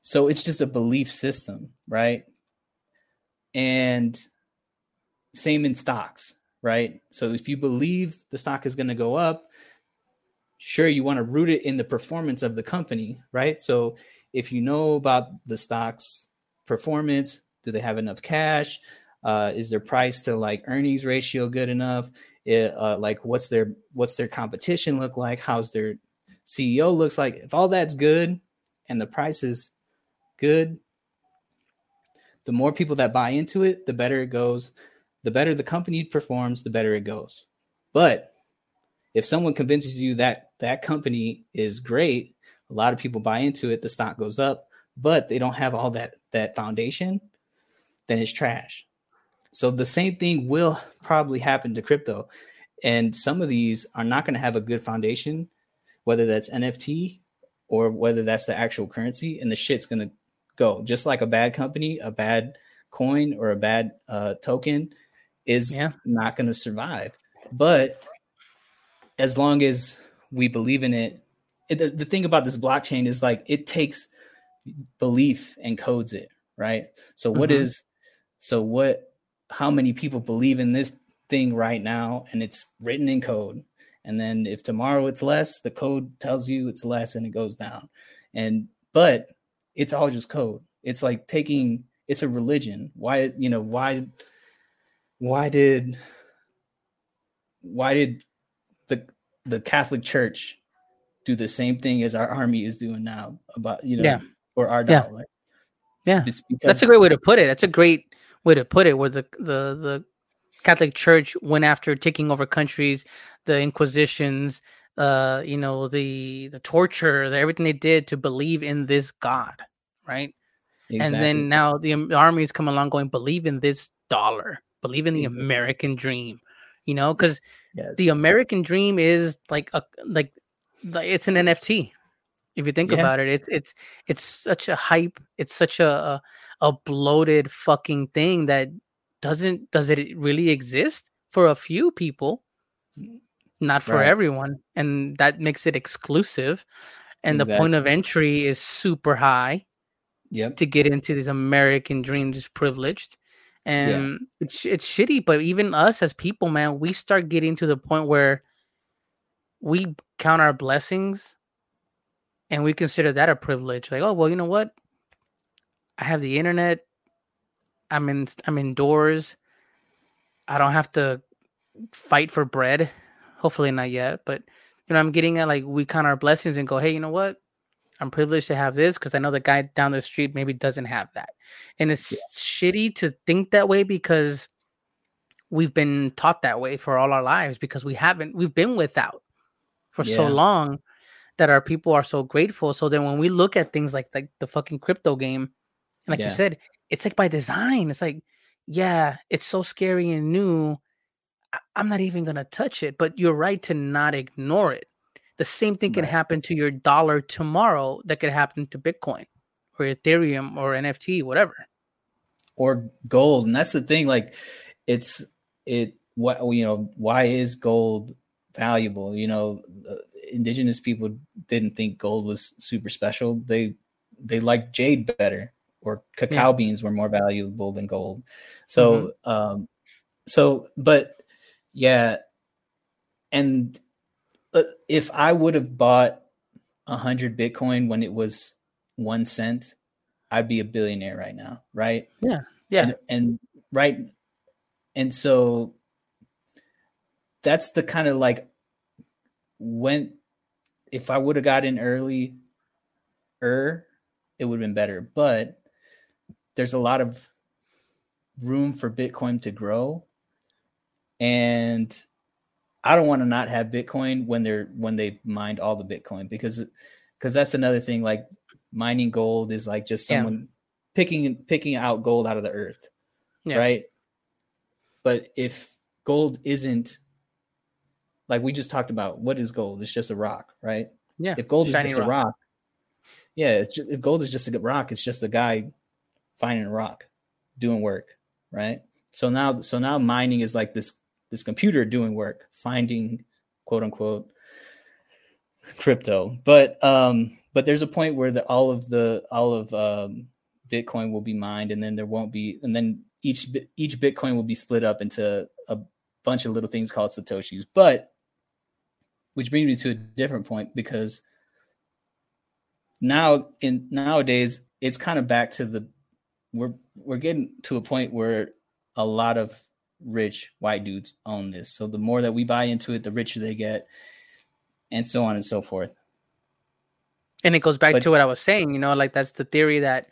[SPEAKER 2] so it's just a belief system, right? And same in stocks, right? So if you believe the stock is going to go up, sure you want to root it in the performance of the company, right? So if you know about the stock's performance, do they have enough cash? Uh, is their price to like earnings ratio good enough? It, uh, like what's their what's their competition look like? How's their CEO looks like? If all that's good and the price is good, the more people that buy into it, the better it goes. The better the company performs, the better it goes. But if someone convinces you that that company is great, a lot of people buy into it, the stock goes up, but they don't have all that that foundation, then it's trash. So the same thing will probably happen to crypto. And some of these are not going to have a good foundation, whether that's NFT or whether that's the actual currency, and the shit's going to go. Just like a bad company, a bad coin, or a bad uh, token is yeah. not going to survive. But as long as we believe in it, it the, the thing about this blockchain is like it takes belief and codes it, right? So what mm-hmm. is so what how many people believe in this thing right now and it's written in code and then if tomorrow it's less the code tells you it's less and it goes down and but it's all just code. It's like taking it's a religion. Why you know why why did why did the the catholic church do the same thing as our army is doing now about you know yeah. or our dollar?
[SPEAKER 1] Yeah, yeah. that's a great way to put it. That's a great way to put it, where the the the Catholic Church went after taking over countries, the Inquisitions, uh, you know, the the torture, the, everything they did to believe in this God, right? Exactly. And then now the, armies come along, going believe in this dollar, believe in the exactly. American dream, you know, because yes. the American dream is like a like it's an NFT, if you think yeah. about it, it's it's it's such a hype. It's such a a bloated fucking thing that doesn't does it really exist for a few people, not for right. everyone, and that makes it exclusive. And exactly. the point of entry is super high.
[SPEAKER 2] yep.
[SPEAKER 1] to get into these American dreams is privileged. And yeah. it's it's shitty, but even us as people, man, we start getting to the point where we count our blessings and we consider that a privilege. Like, oh well, you know what? I have the internet. I'm in I'm indoors. I don't have to fight for bread. Hopefully not yet, but you know, I'm getting at like we count our blessings and go, hey, you know what? I'm privileged to have this because I know the guy down the street maybe doesn't have that. And it's yeah. shitty to think that way because we've been taught that way for all our lives because we haven't we've been without for yeah. so long that our people are so grateful. So then when we look at things like like the fucking crypto game, like yeah. you said, it's like by design. It's like, yeah, it's so scary and new. I'm not even gonna touch it. But you're right to not ignore it. The same thing can happen to your dollar tomorrow that could happen to Bitcoin or Ethereum or NFT, whatever.
[SPEAKER 2] Or gold. And that's the thing, like it's it what you know, why is gold valuable? You know, uh, indigenous people didn't think gold was super special. They they liked jade better or cacao yeah. beans were more valuable than gold. So mm-hmm. um so but yeah. And uh, if I would have bought a hundred Bitcoin when it was one cent, I'd be a billionaire right now, right?
[SPEAKER 1] Yeah, yeah,
[SPEAKER 2] and, and right, and so that's the kind of like when if I would have got in early, er, it would have been better. But there's a lot of room for Bitcoin to grow, and I don't want to not have Bitcoin when they're when they mined all the Bitcoin because because that's another thing. Like mining gold is like just someone yeah. picking picking out gold out of the earth, yeah. right? But if gold isn't like we just talked about, what is gold? It's just a rock, right?
[SPEAKER 1] Yeah.
[SPEAKER 2] If gold Shiny is just rock. a rock, yeah. Just, if gold is just a rock, it's just a guy finding a rock, doing work, right? So now, so now mining is like this this computer doing work, finding quote unquote crypto. But um, but there's a point where the all of the all of um, Bitcoin will be mined, and then there won't be, and then each each Bitcoin will be split up into a bunch of little things called satoshis. But which brings me to a different point because now in nowadays it's kind of back to the we're we're getting to a point where a lot of rich white dudes own this. So the more that we buy into it, the richer they get, and so on and so forth.
[SPEAKER 1] And it goes back but, to what I was saying, you know, like that's the theory that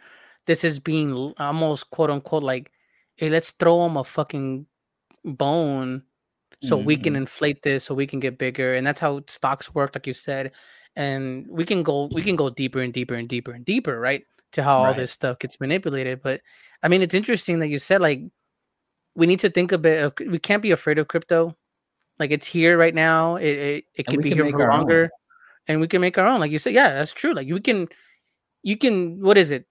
[SPEAKER 1] this is being almost quote unquote like, hey, let's throw them a fucking bone so mm-hmm. we can mm-hmm. inflate this so we can get bigger. And that's how stocks work, like you said. And we can go we can go deeper and deeper and deeper and deeper, right? To how right. all this stuff gets manipulated. But I mean it's interesting that you said like we need to think a bit of we can't be afraid of crypto. Like it's here right now. It it, it could be here for longer. Own. And we can make our own. Like you said, yeah, that's true. Like you can you can what is it?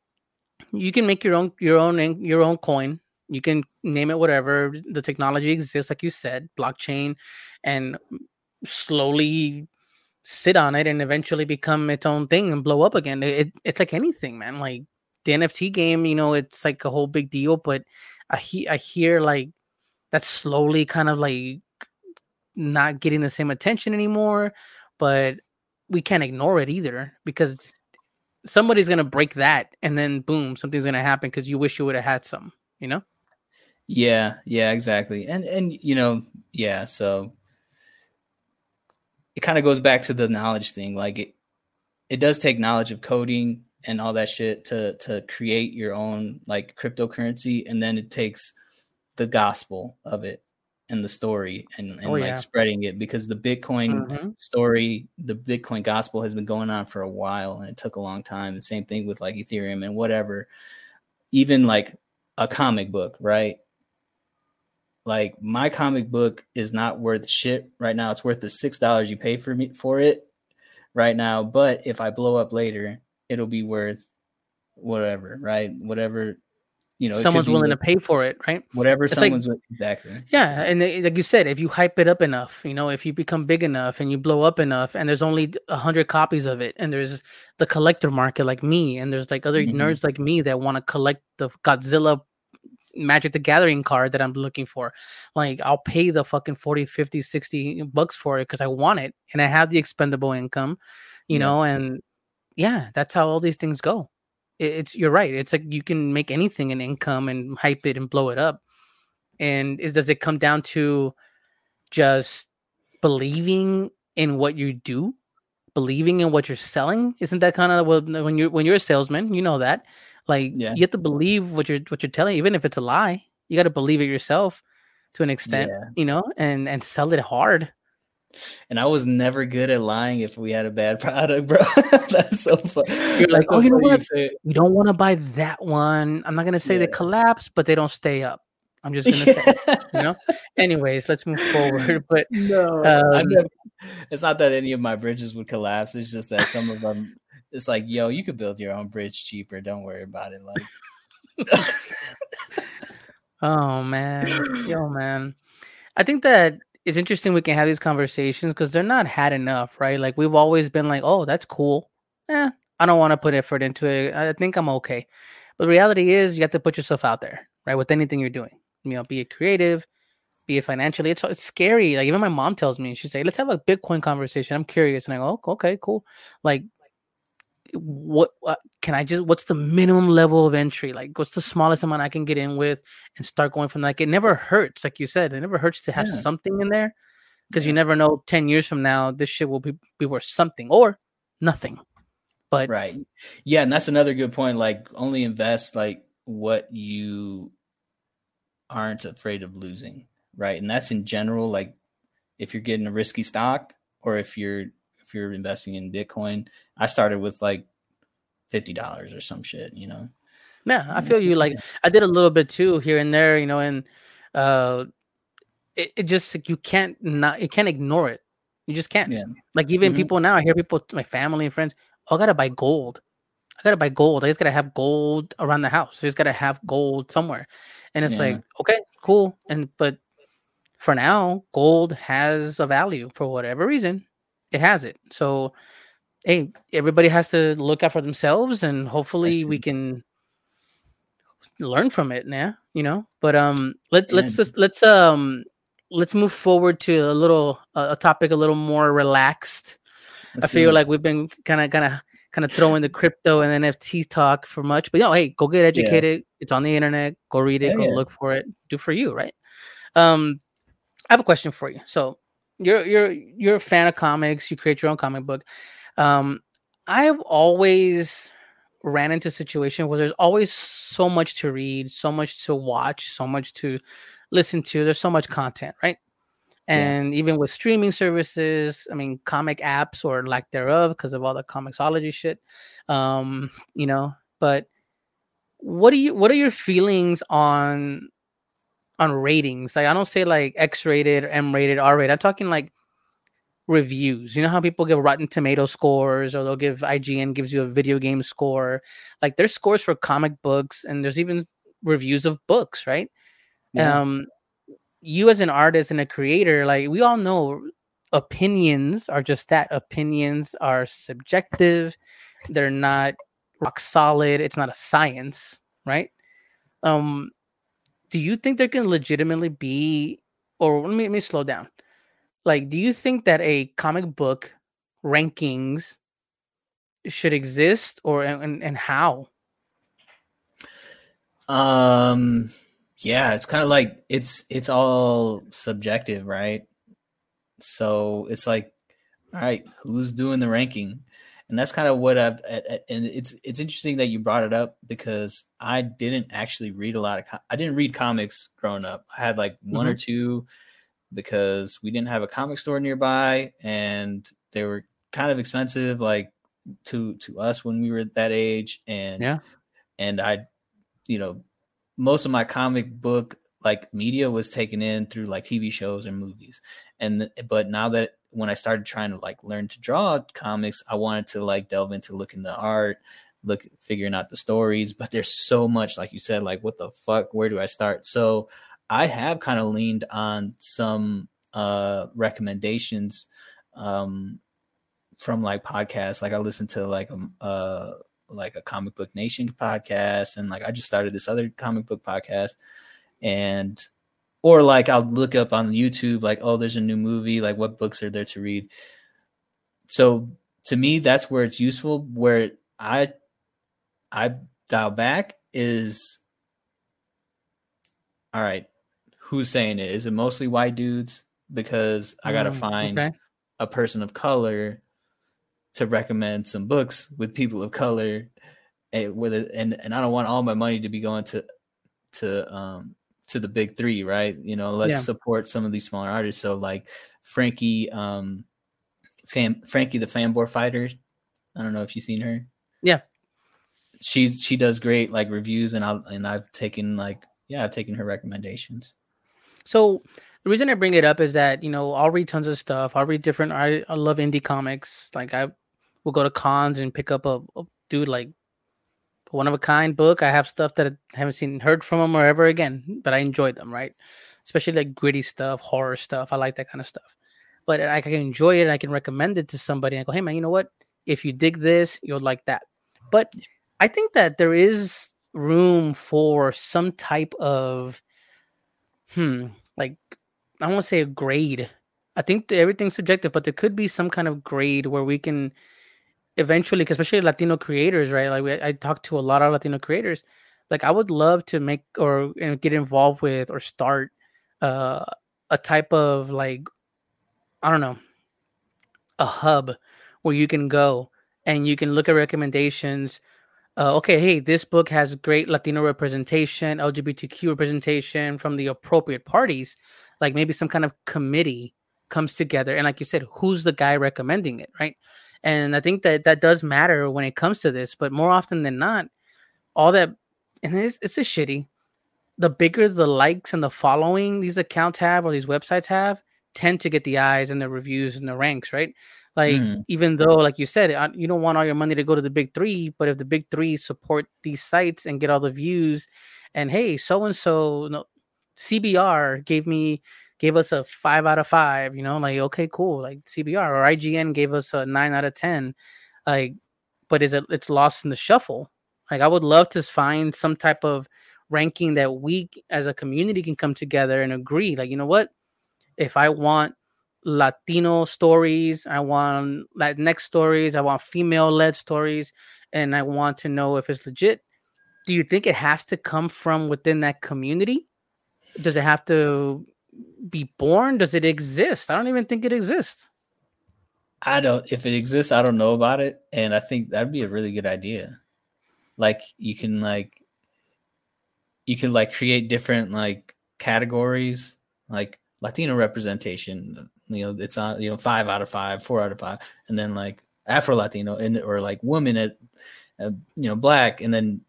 [SPEAKER 1] You can make your own your own your own coin. You can name it whatever. The technology exists, like you said, blockchain, and slowly sit on it and eventually become its own thing and blow up again. It, it's like anything, man. Like the NFT game, you know, it's like a whole big deal, but I he I hear like that's slowly kind of like not getting the same attention anymore, but we can't ignore it either because somebody's gonna break that and then boom, something's gonna happen because you wish you would have had some, you know?
[SPEAKER 2] Yeah, yeah, exactly. And and you know, yeah, so it kind of goes back to the knowledge thing. Like it it does take knowledge of coding and all that shit to to create your own like cryptocurrency and then it takes the gospel of it and the story and, and oh, like yeah. spreading it because the bitcoin mm-hmm. story the bitcoin gospel has been going on for a while and it took a long time. The same thing with like ethereum and whatever. Even like a comic book right? Like my comic book is not worth shit right now. It's worth the six dollars you pay for me for it right now. But if i blow up later it'll be worth whatever, right? Whatever you know
[SPEAKER 1] someone's willing to pay for it right
[SPEAKER 2] whatever it's someone's like, exactly
[SPEAKER 1] yeah and they, like you said if you hype it up enough you know if you become big enough and you blow up enough and there's only a hundred copies of it and there's the collector market like me and there's like other mm-hmm. nerds like me that want to collect the godzilla magic the gathering card that i'm looking for like i'll pay the fucking 40 50 60 bucks for it because i want it and i have the expendable income you yeah. know and yeah that's how all these things go it's you're right. It's like you can make anything an income and hype it and blow it up. And is does it come down to just believing in what you do, believing in what you're selling? Isn't that kind of when you're when you're a salesman, you know that. Like yeah. you have to believe what you're what you're telling, even if it's a lie. You got to believe it yourself to an extent, yeah. you know, and and sell it hard.
[SPEAKER 2] And I was never good at lying if we had a bad product, bro. That's so funny.
[SPEAKER 1] You're like, oh, you know what? You don't want to buy that one. I'm not gonna say yeah. they collapse, but they don't stay up. I'm just gonna say, you know. Anyways, let's move forward. But no, um,
[SPEAKER 2] never, it's not that any of my bridges would collapse. It's just that some of them. It's like, yo, you could build your own bridge cheaper. Don't worry about it. Like,
[SPEAKER 1] oh man, yo, man. I think that it's interesting we can have these conversations because they're not had enough, right? Like we've always been like, oh, that's cool. Eh, I don't want to put effort into it. I think I'm okay. But the reality is you have to put yourself out there, right? With anything you're doing. You know, be it creative, be it financially. It's it's scary. Like even my mom tells me, she say, let's have a Bitcoin conversation. I'm curious. And I go, oh, okay, cool. Like what, what, can I just what's the minimum level of entry? Like what's the smallest amount I can get in with and start going from like it never hurts, like you said, it never hurts to have yeah. something in there because yeah. you never know 10 years from now this shit will be, be worth something or nothing. But
[SPEAKER 2] right. Yeah, and that's another good point. Like only invest like what you aren't afraid of losing. Right. And that's in general, like if you're getting a risky stock or if you're if you're investing in Bitcoin. I started with like fifty dollars or some shit, you know.
[SPEAKER 1] Yeah, I feel you. Like I did a little bit too here and there, you know, and uh, it, it just you can't not you can't ignore it. You just can't. Yeah. Like even mm-hmm. people now, I hear people, my family and friends, oh, I gotta buy gold. I gotta buy gold. I just gotta have gold around the house. I just gotta have gold somewhere. And it's yeah. like, okay, cool. And but for now, gold has a value for whatever reason it has it. So, hey, everybody has to look out for themselves, and hopefully we can learn from it. Yeah, you know. But um, let let's just let's um let's move forward to a little uh, a topic a little more relaxed. Let's I feel like we've been kind of kind of kind of throwing the crypto and NFT talk for much, but you know, hey, go get educated. Yeah. It's on the internet. Go read it. Yeah, go yeah. look for it. Do for you, right? Um, I have a question for you. So you're you're you're a fan of comics. You create your own comic book. Um, I have always ran into a situation where there's always so much to read, so much to watch, so much to listen to. There's so much content, right? And yeah. even with streaming services, I mean, comic apps or lack thereof, because of all the comiXology shit, um, you know. But what do you? What are your feelings on on ratings. Like I don't say like X rated, M rated, R rated. I'm talking like reviews. You know how people give Rotten Tomato scores or they'll give IGN gives you a video game score. Like there's scores for comic books and there's even reviews of books, right? Yeah. Um you as an artist and a creator, like we all know opinions are just that. Opinions are subjective. They're not rock solid. It's not a science, right? Um do you think there can legitimately be, or let me, let me slow down. Like, do you think that a comic book rankings should exist, or and, and how?
[SPEAKER 2] Um, yeah, it's kind of like it's it's all subjective, right? So it's like, all right, who's doing the ranking? And that's kind of what I've and it's it's interesting that you brought it up because I didn't actually read a lot of I didn't read comics growing up. I had like one mm-hmm. or two because we didn't have a comic store nearby and they were kind of expensive like to to us when we were that age and
[SPEAKER 1] yeah
[SPEAKER 2] and I you know most of my comic book like media was taken in through like TV shows and movies and but now that when I started trying to like learn to draw comics, I wanted to like delve into looking the art, look figuring out the stories but there's so much like you said like what the fuck where do i start? So i have kind of leaned on some uh recommendations um from like podcasts. Like i listened to like a um, uh like a comic book nation podcast and like i just started this other comic book podcast and or like i'll look up on youtube like oh there's a new movie like what books are there to read so to me that's where it's useful where i I dial back is all right. Who's saying it? Is it mostly white dudes? Because I gotta mm, find okay. a person of color to recommend some books with people of color, and with it, and and I don't want all my money to be going to to um to the big three, right? You know, let's yeah. support some of these smaller artists. So like Frankie, um, Fam, Frankie the Fanboy Fighter. I don't know if you've seen her.
[SPEAKER 1] Yeah
[SPEAKER 2] she's she does great like reviews and I and I've taken like yeah I've taken her recommendations.
[SPEAKER 1] So the reason I bring it up is that you know I'll read tons of stuff. I'll read different. I, I love indie comics. Like I will go to cons and pick up a, a dude like one of a kind book. I have stuff that I haven't seen heard from them or ever again, but I enjoyed them. Right, especially like gritty stuff, horror stuff. I like that kind of stuff. But I can enjoy it. and I can recommend it to somebody. And I go, hey man, you know what? If you dig this, you'll like that. But I think that there is room for some type of hmm like I to say a grade. I think everything's subjective, but there could be some kind of grade where we can eventually, especially Latino creators, right? Like we, I talked to a lot of Latino creators. Like I would love to make or you know, get involved with or start uh, a type of like I don't know a hub where you can go and you can look at recommendations uh, okay, hey, this book has great Latino representation, LGBTQ representation from the appropriate parties. Like maybe some kind of committee comes together, and like you said, who's the guy recommending it, right? And I think that that does matter when it comes to this, but more often than not, all that, and it's, it's a shitty. The bigger the likes and the following these accounts have or these websites have, tend to get the eyes and the reviews and the ranks, right? Like mm. even though, like you said, uh, you don't want all your money to go to the big three, but if the big three support these sites and get all the views, and hey, so and so, no, CBR gave me gave us a five out of five. You know, like okay, cool. Like CBR or IGN gave us a nine out of ten. Like, but is it? It's lost in the shuffle. Like I would love to find some type of ranking that we as a community can come together and agree. Like, you know what? If I want Latino stories. I want Latinx stories. I want female led stories. And I want to know if it's legit. Do you think it has to come from within that community? Does it have to be born? Does it exist? I don't even think it exists.
[SPEAKER 2] I don't, if it exists, I don't know about it. And I think that'd be a really good idea. Like, you can, like, you can, like, create different, like, categories, like Latino representation, you know it's on you know five out of five four out of five and then like afro latino and or like woman at uh, you know black and then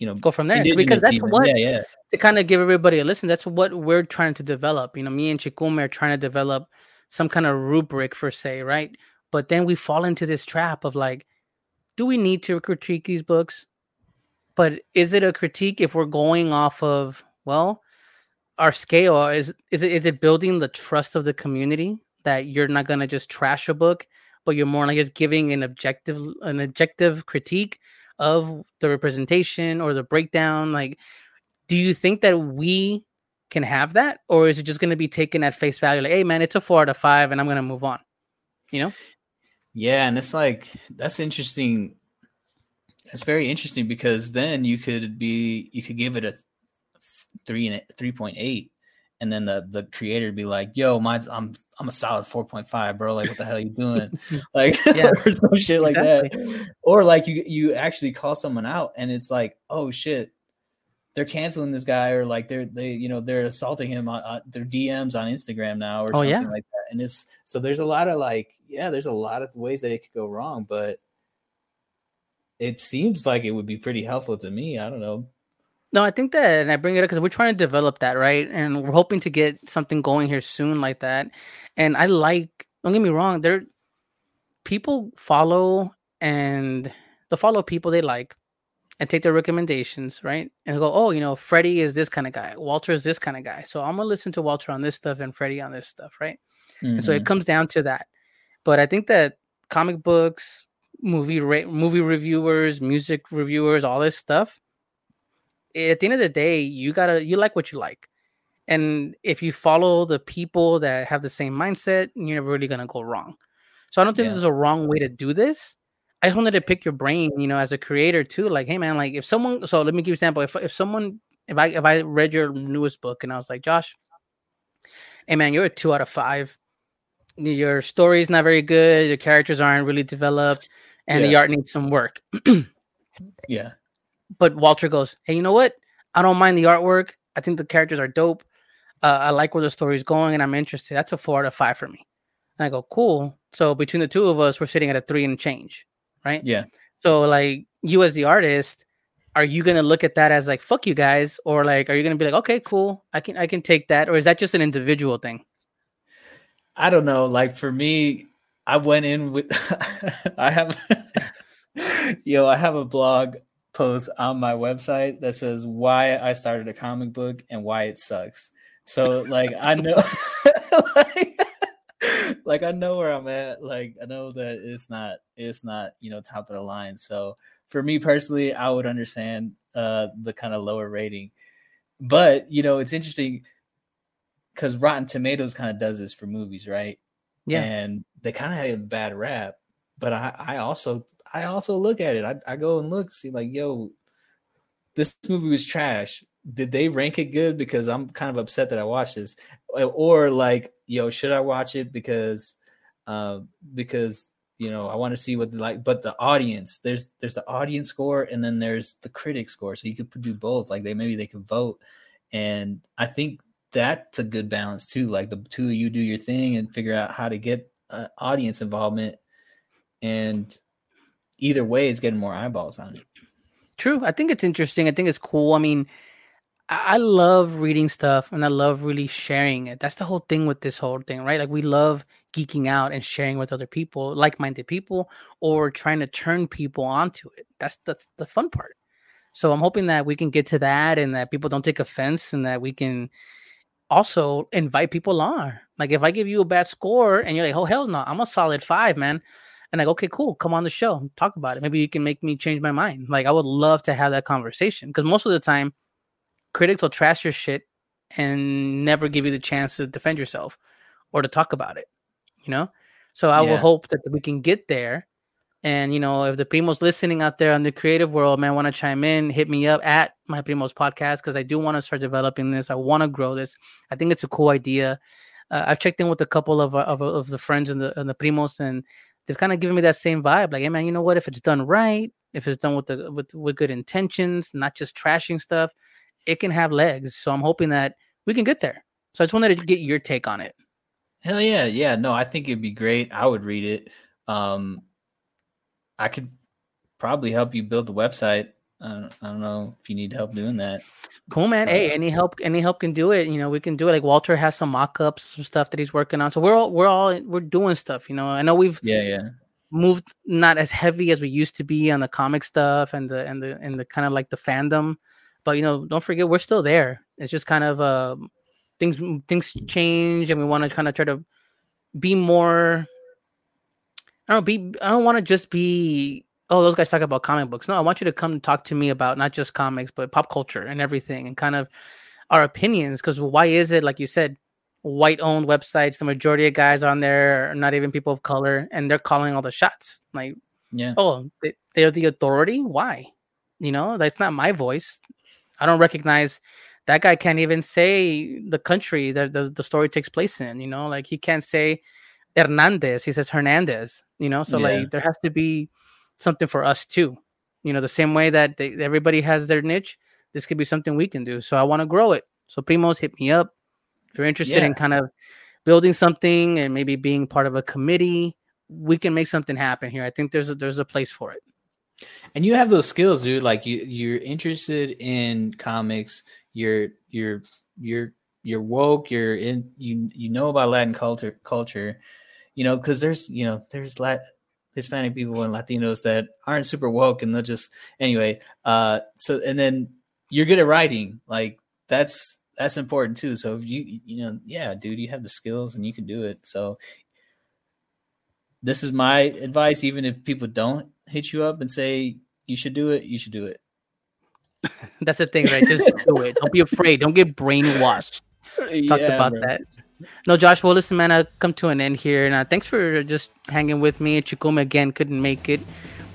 [SPEAKER 2] you know
[SPEAKER 1] go from there. Because that's what yeah, yeah. to kind of give everybody a listen that's what we're trying to develop. You know me and chikume are trying to develop some kind of rubric for say right? But then we fall into this trap of like do we need to critique these books? But is it a critique if we're going off of well our scale is is it is it building the trust of the community that you're not gonna just trash a book, but you're more like just giving an objective an objective critique of the representation or the breakdown. Like, do you think that we can have that, or is it just gonna be taken at face value? Like, hey man, it's a four out of five, and I'm gonna move on. You know?
[SPEAKER 2] Yeah, and it's like that's interesting. that's very interesting because then you could be you could give it a three and three point eight, and then the the creator be like, "Yo, mine's I'm I'm a solid four point five, bro. Like, what the hell are you doing? like, yeah. or some shit like exactly. that. Or like you you actually call someone out, and it's like, oh shit, they're canceling this guy, or like they're they you know they're assaulting him on uh, their DMs on Instagram now, or oh, something yeah. like that. And it's so there's a lot of like, yeah, there's a lot of ways that it could go wrong, but it seems like it would be pretty helpful to me. I don't know
[SPEAKER 1] no, I think that, and I bring it up because we're trying to develop that, right? And we're hoping to get something going here soon, like that. And I like, don't get me wrong, there, people follow and they'll follow people they like and take their recommendations, right? And go, oh, you know, Freddie is this kind of guy, Walter is this kind of guy. So I'm gonna listen to Walter on this stuff and Freddie on this stuff, right? Mm-hmm. And so it mm-hmm. comes down to that. But I think that comic books, movie re- movie reviewers, music reviewers, all this stuff. At the end of the day, you gotta you like what you like, and if you follow the people that have the same mindset, you're never really gonna go wrong. So I don't think yeah. there's a wrong way to do this. I just wanted to pick your brain, you know, as a creator too. Like, hey man, like if someone, so let me give you an example. If if someone, if I if I read your newest book and I was like, Josh, hey man, you're a two out of five. Your story is not very good. Your characters aren't really developed and yeah. the art needs some work.
[SPEAKER 2] yeah.
[SPEAKER 1] But Walter goes, Hey, you know what? I don't mind the artwork. I think the characters are dope. Uh, I like where the story is going and I'm interested. That's a four out of five for me. And I go, Cool. So between the two of us, we're sitting at a three and change. Right.
[SPEAKER 2] Yeah.
[SPEAKER 1] So, like, you as the artist, are you gonna look at that as like fuck you guys or like are you gonna be like okay cool i can i can take that or is that just an individual thing
[SPEAKER 2] i don't know like for me I went in with I have yo, I have a blog post on my website that says why I started a comic book and why it sucks. So like I know like, like I know where I'm at. Like I know that it's not it's not, you know, top of the line. So for me personally, I would understand uh the kind of lower rating. But, you know, it's interesting cuz Rotten Tomatoes kind of does this for movies, right? Yeah. And they kind of had a bad rap. But I, I also I also look at it. I, I go and look, see like, yo, this movie was trash. Did they rank it good? Because I'm kind of upset that I watched this. Or like, yo, should I watch it because uh because you know, I want to see what like, but the audience, there's there's the audience score and then there's the critic score. So you could do both. Like they maybe they could vote. And I think that's a good balance too. Like the two of you do your thing and figure out how to get uh, audience involvement, and either way, it's getting more eyeballs on it.
[SPEAKER 1] True. I think it's interesting. I think it's cool. I mean, I, love reading stuff and I love really sharing it. That's the whole thing with this whole thing, right? Like we love geeking out and sharing with other people, like-minded people, or trying to turn people onto it. That's that's the fun part. So I'm hoping that we can get to that and that people don't take offense and that we can also invite people on. Like if I give you a bad score and you're like, oh hell no, I'm a solid five, man. And like, okay, cool, come on the show, talk about it. Maybe you can make me change my mind. Like I would love to have that conversation because most of the time, critics will trash your shit and never give you the chance to defend yourself or to talk about it. You know, so I yeah. will hope that we can get there and you know, if the primos listening out there on the creative world, man, want to chime in, hit me up at my primos podcast because I do want to start developing this. I want to grow this. I think it's a cool idea. Uh, I've checked in with a couple of, uh, of, of the friends and the, and the primos, and they've kind of given me that same vibe. Like, hey, man, you know what? If it's done right, if it's done with the with with good intentions, not just trashing stuff, it can have legs. So I'm hoping that we can get there. So I just wanted to get your take on it.
[SPEAKER 2] Hell yeah, yeah. No, I think it'd be great. I would read it. Um, I could probably help you build the website. I don't, I don't know if you need help doing that.
[SPEAKER 1] Cool, man. Hey, any help, any help can do it. You know, we can do it. Like Walter has some mock-ups, some stuff that he's working on. So we're all, we're all, we're doing stuff. You know, I know we've,
[SPEAKER 2] yeah, yeah,
[SPEAKER 1] moved not as heavy as we used to be on the comic stuff and the and the and the kind of like the fandom, but you know, don't forget we're still there. It's just kind of uh, things things change, and we want to kind of try to be more I don't be I don't want to just be oh those guys talk about comic books. No, I want you to come talk to me about not just comics but pop culture and everything and kind of our opinions because why is it like you said white owned websites the majority of guys on there are not even people of color and they're calling all the shots like
[SPEAKER 2] yeah
[SPEAKER 1] oh they, they're the authority why you know that's not my voice i don't recognize that guy can't even say the country that the, the story takes place in you know like he can't say Hernandez. He says Hernandez. You know, so yeah. like there has to be something for us too. You know, the same way that they, everybody has their niche, this could be something we can do. So I want to grow it. So Primos, hit me up if you're interested yeah. in kind of building something and maybe being part of a committee. We can make something happen here. I think there's a, there's a place for it.
[SPEAKER 2] And you have those skills, dude. Like you, you're interested in comics. You're you're you're you're woke. You're in. You you know about Latin culture culture you know, because there's you know there's Lat- Hispanic people and Latinos that aren't super woke and they'll just anyway. Uh, so and then you're good at writing, like that's that's important too. So if you you know, yeah, dude, you have the skills and you can do it. So this is my advice. Even if people don't hit you up and say you should do it, you should do it.
[SPEAKER 1] That's the thing, right? Just do it. Don't be afraid. Don't get brainwashed. Talked yeah, about bro. that. No, Josh. Well, listen, man. I come to an end here, and uh, thanks for just hanging with me. Chikome again couldn't make it,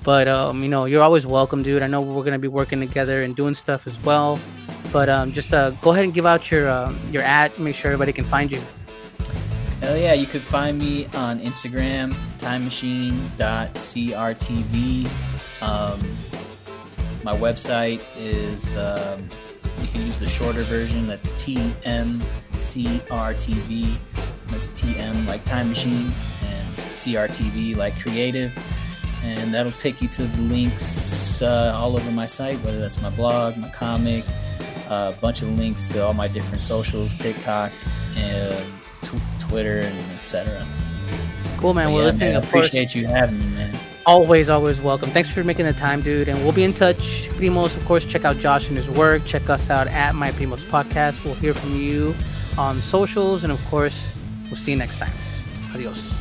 [SPEAKER 1] but um, you know, you're always welcome, dude. I know we're gonna be working together and doing stuff as well. But um, just uh, go ahead and give out your uh, your ad. Make sure everybody can find you.
[SPEAKER 2] Hell yeah, you could find me on Instagram, timemachine.crtv. Um, my website is, um, you can use the shorter version, that's TMCRTV. That's TM like Time Machine and CRTV like Creative. And that'll take you to the links uh, all over my site, whether that's my blog, my comic, a bunch of links to all my different socials, TikTok, and Twitter, and etc.
[SPEAKER 1] Cool, man. Well, yeah, listening. Man,
[SPEAKER 2] appreciate you having me, man.
[SPEAKER 1] Always, always welcome. Thanks for making the time, dude. And we'll be in touch. Primos, of course, check out Josh and his work. Check us out at My Primos Podcast. We'll hear from you on socials. And of course, we'll see you next time. Adios.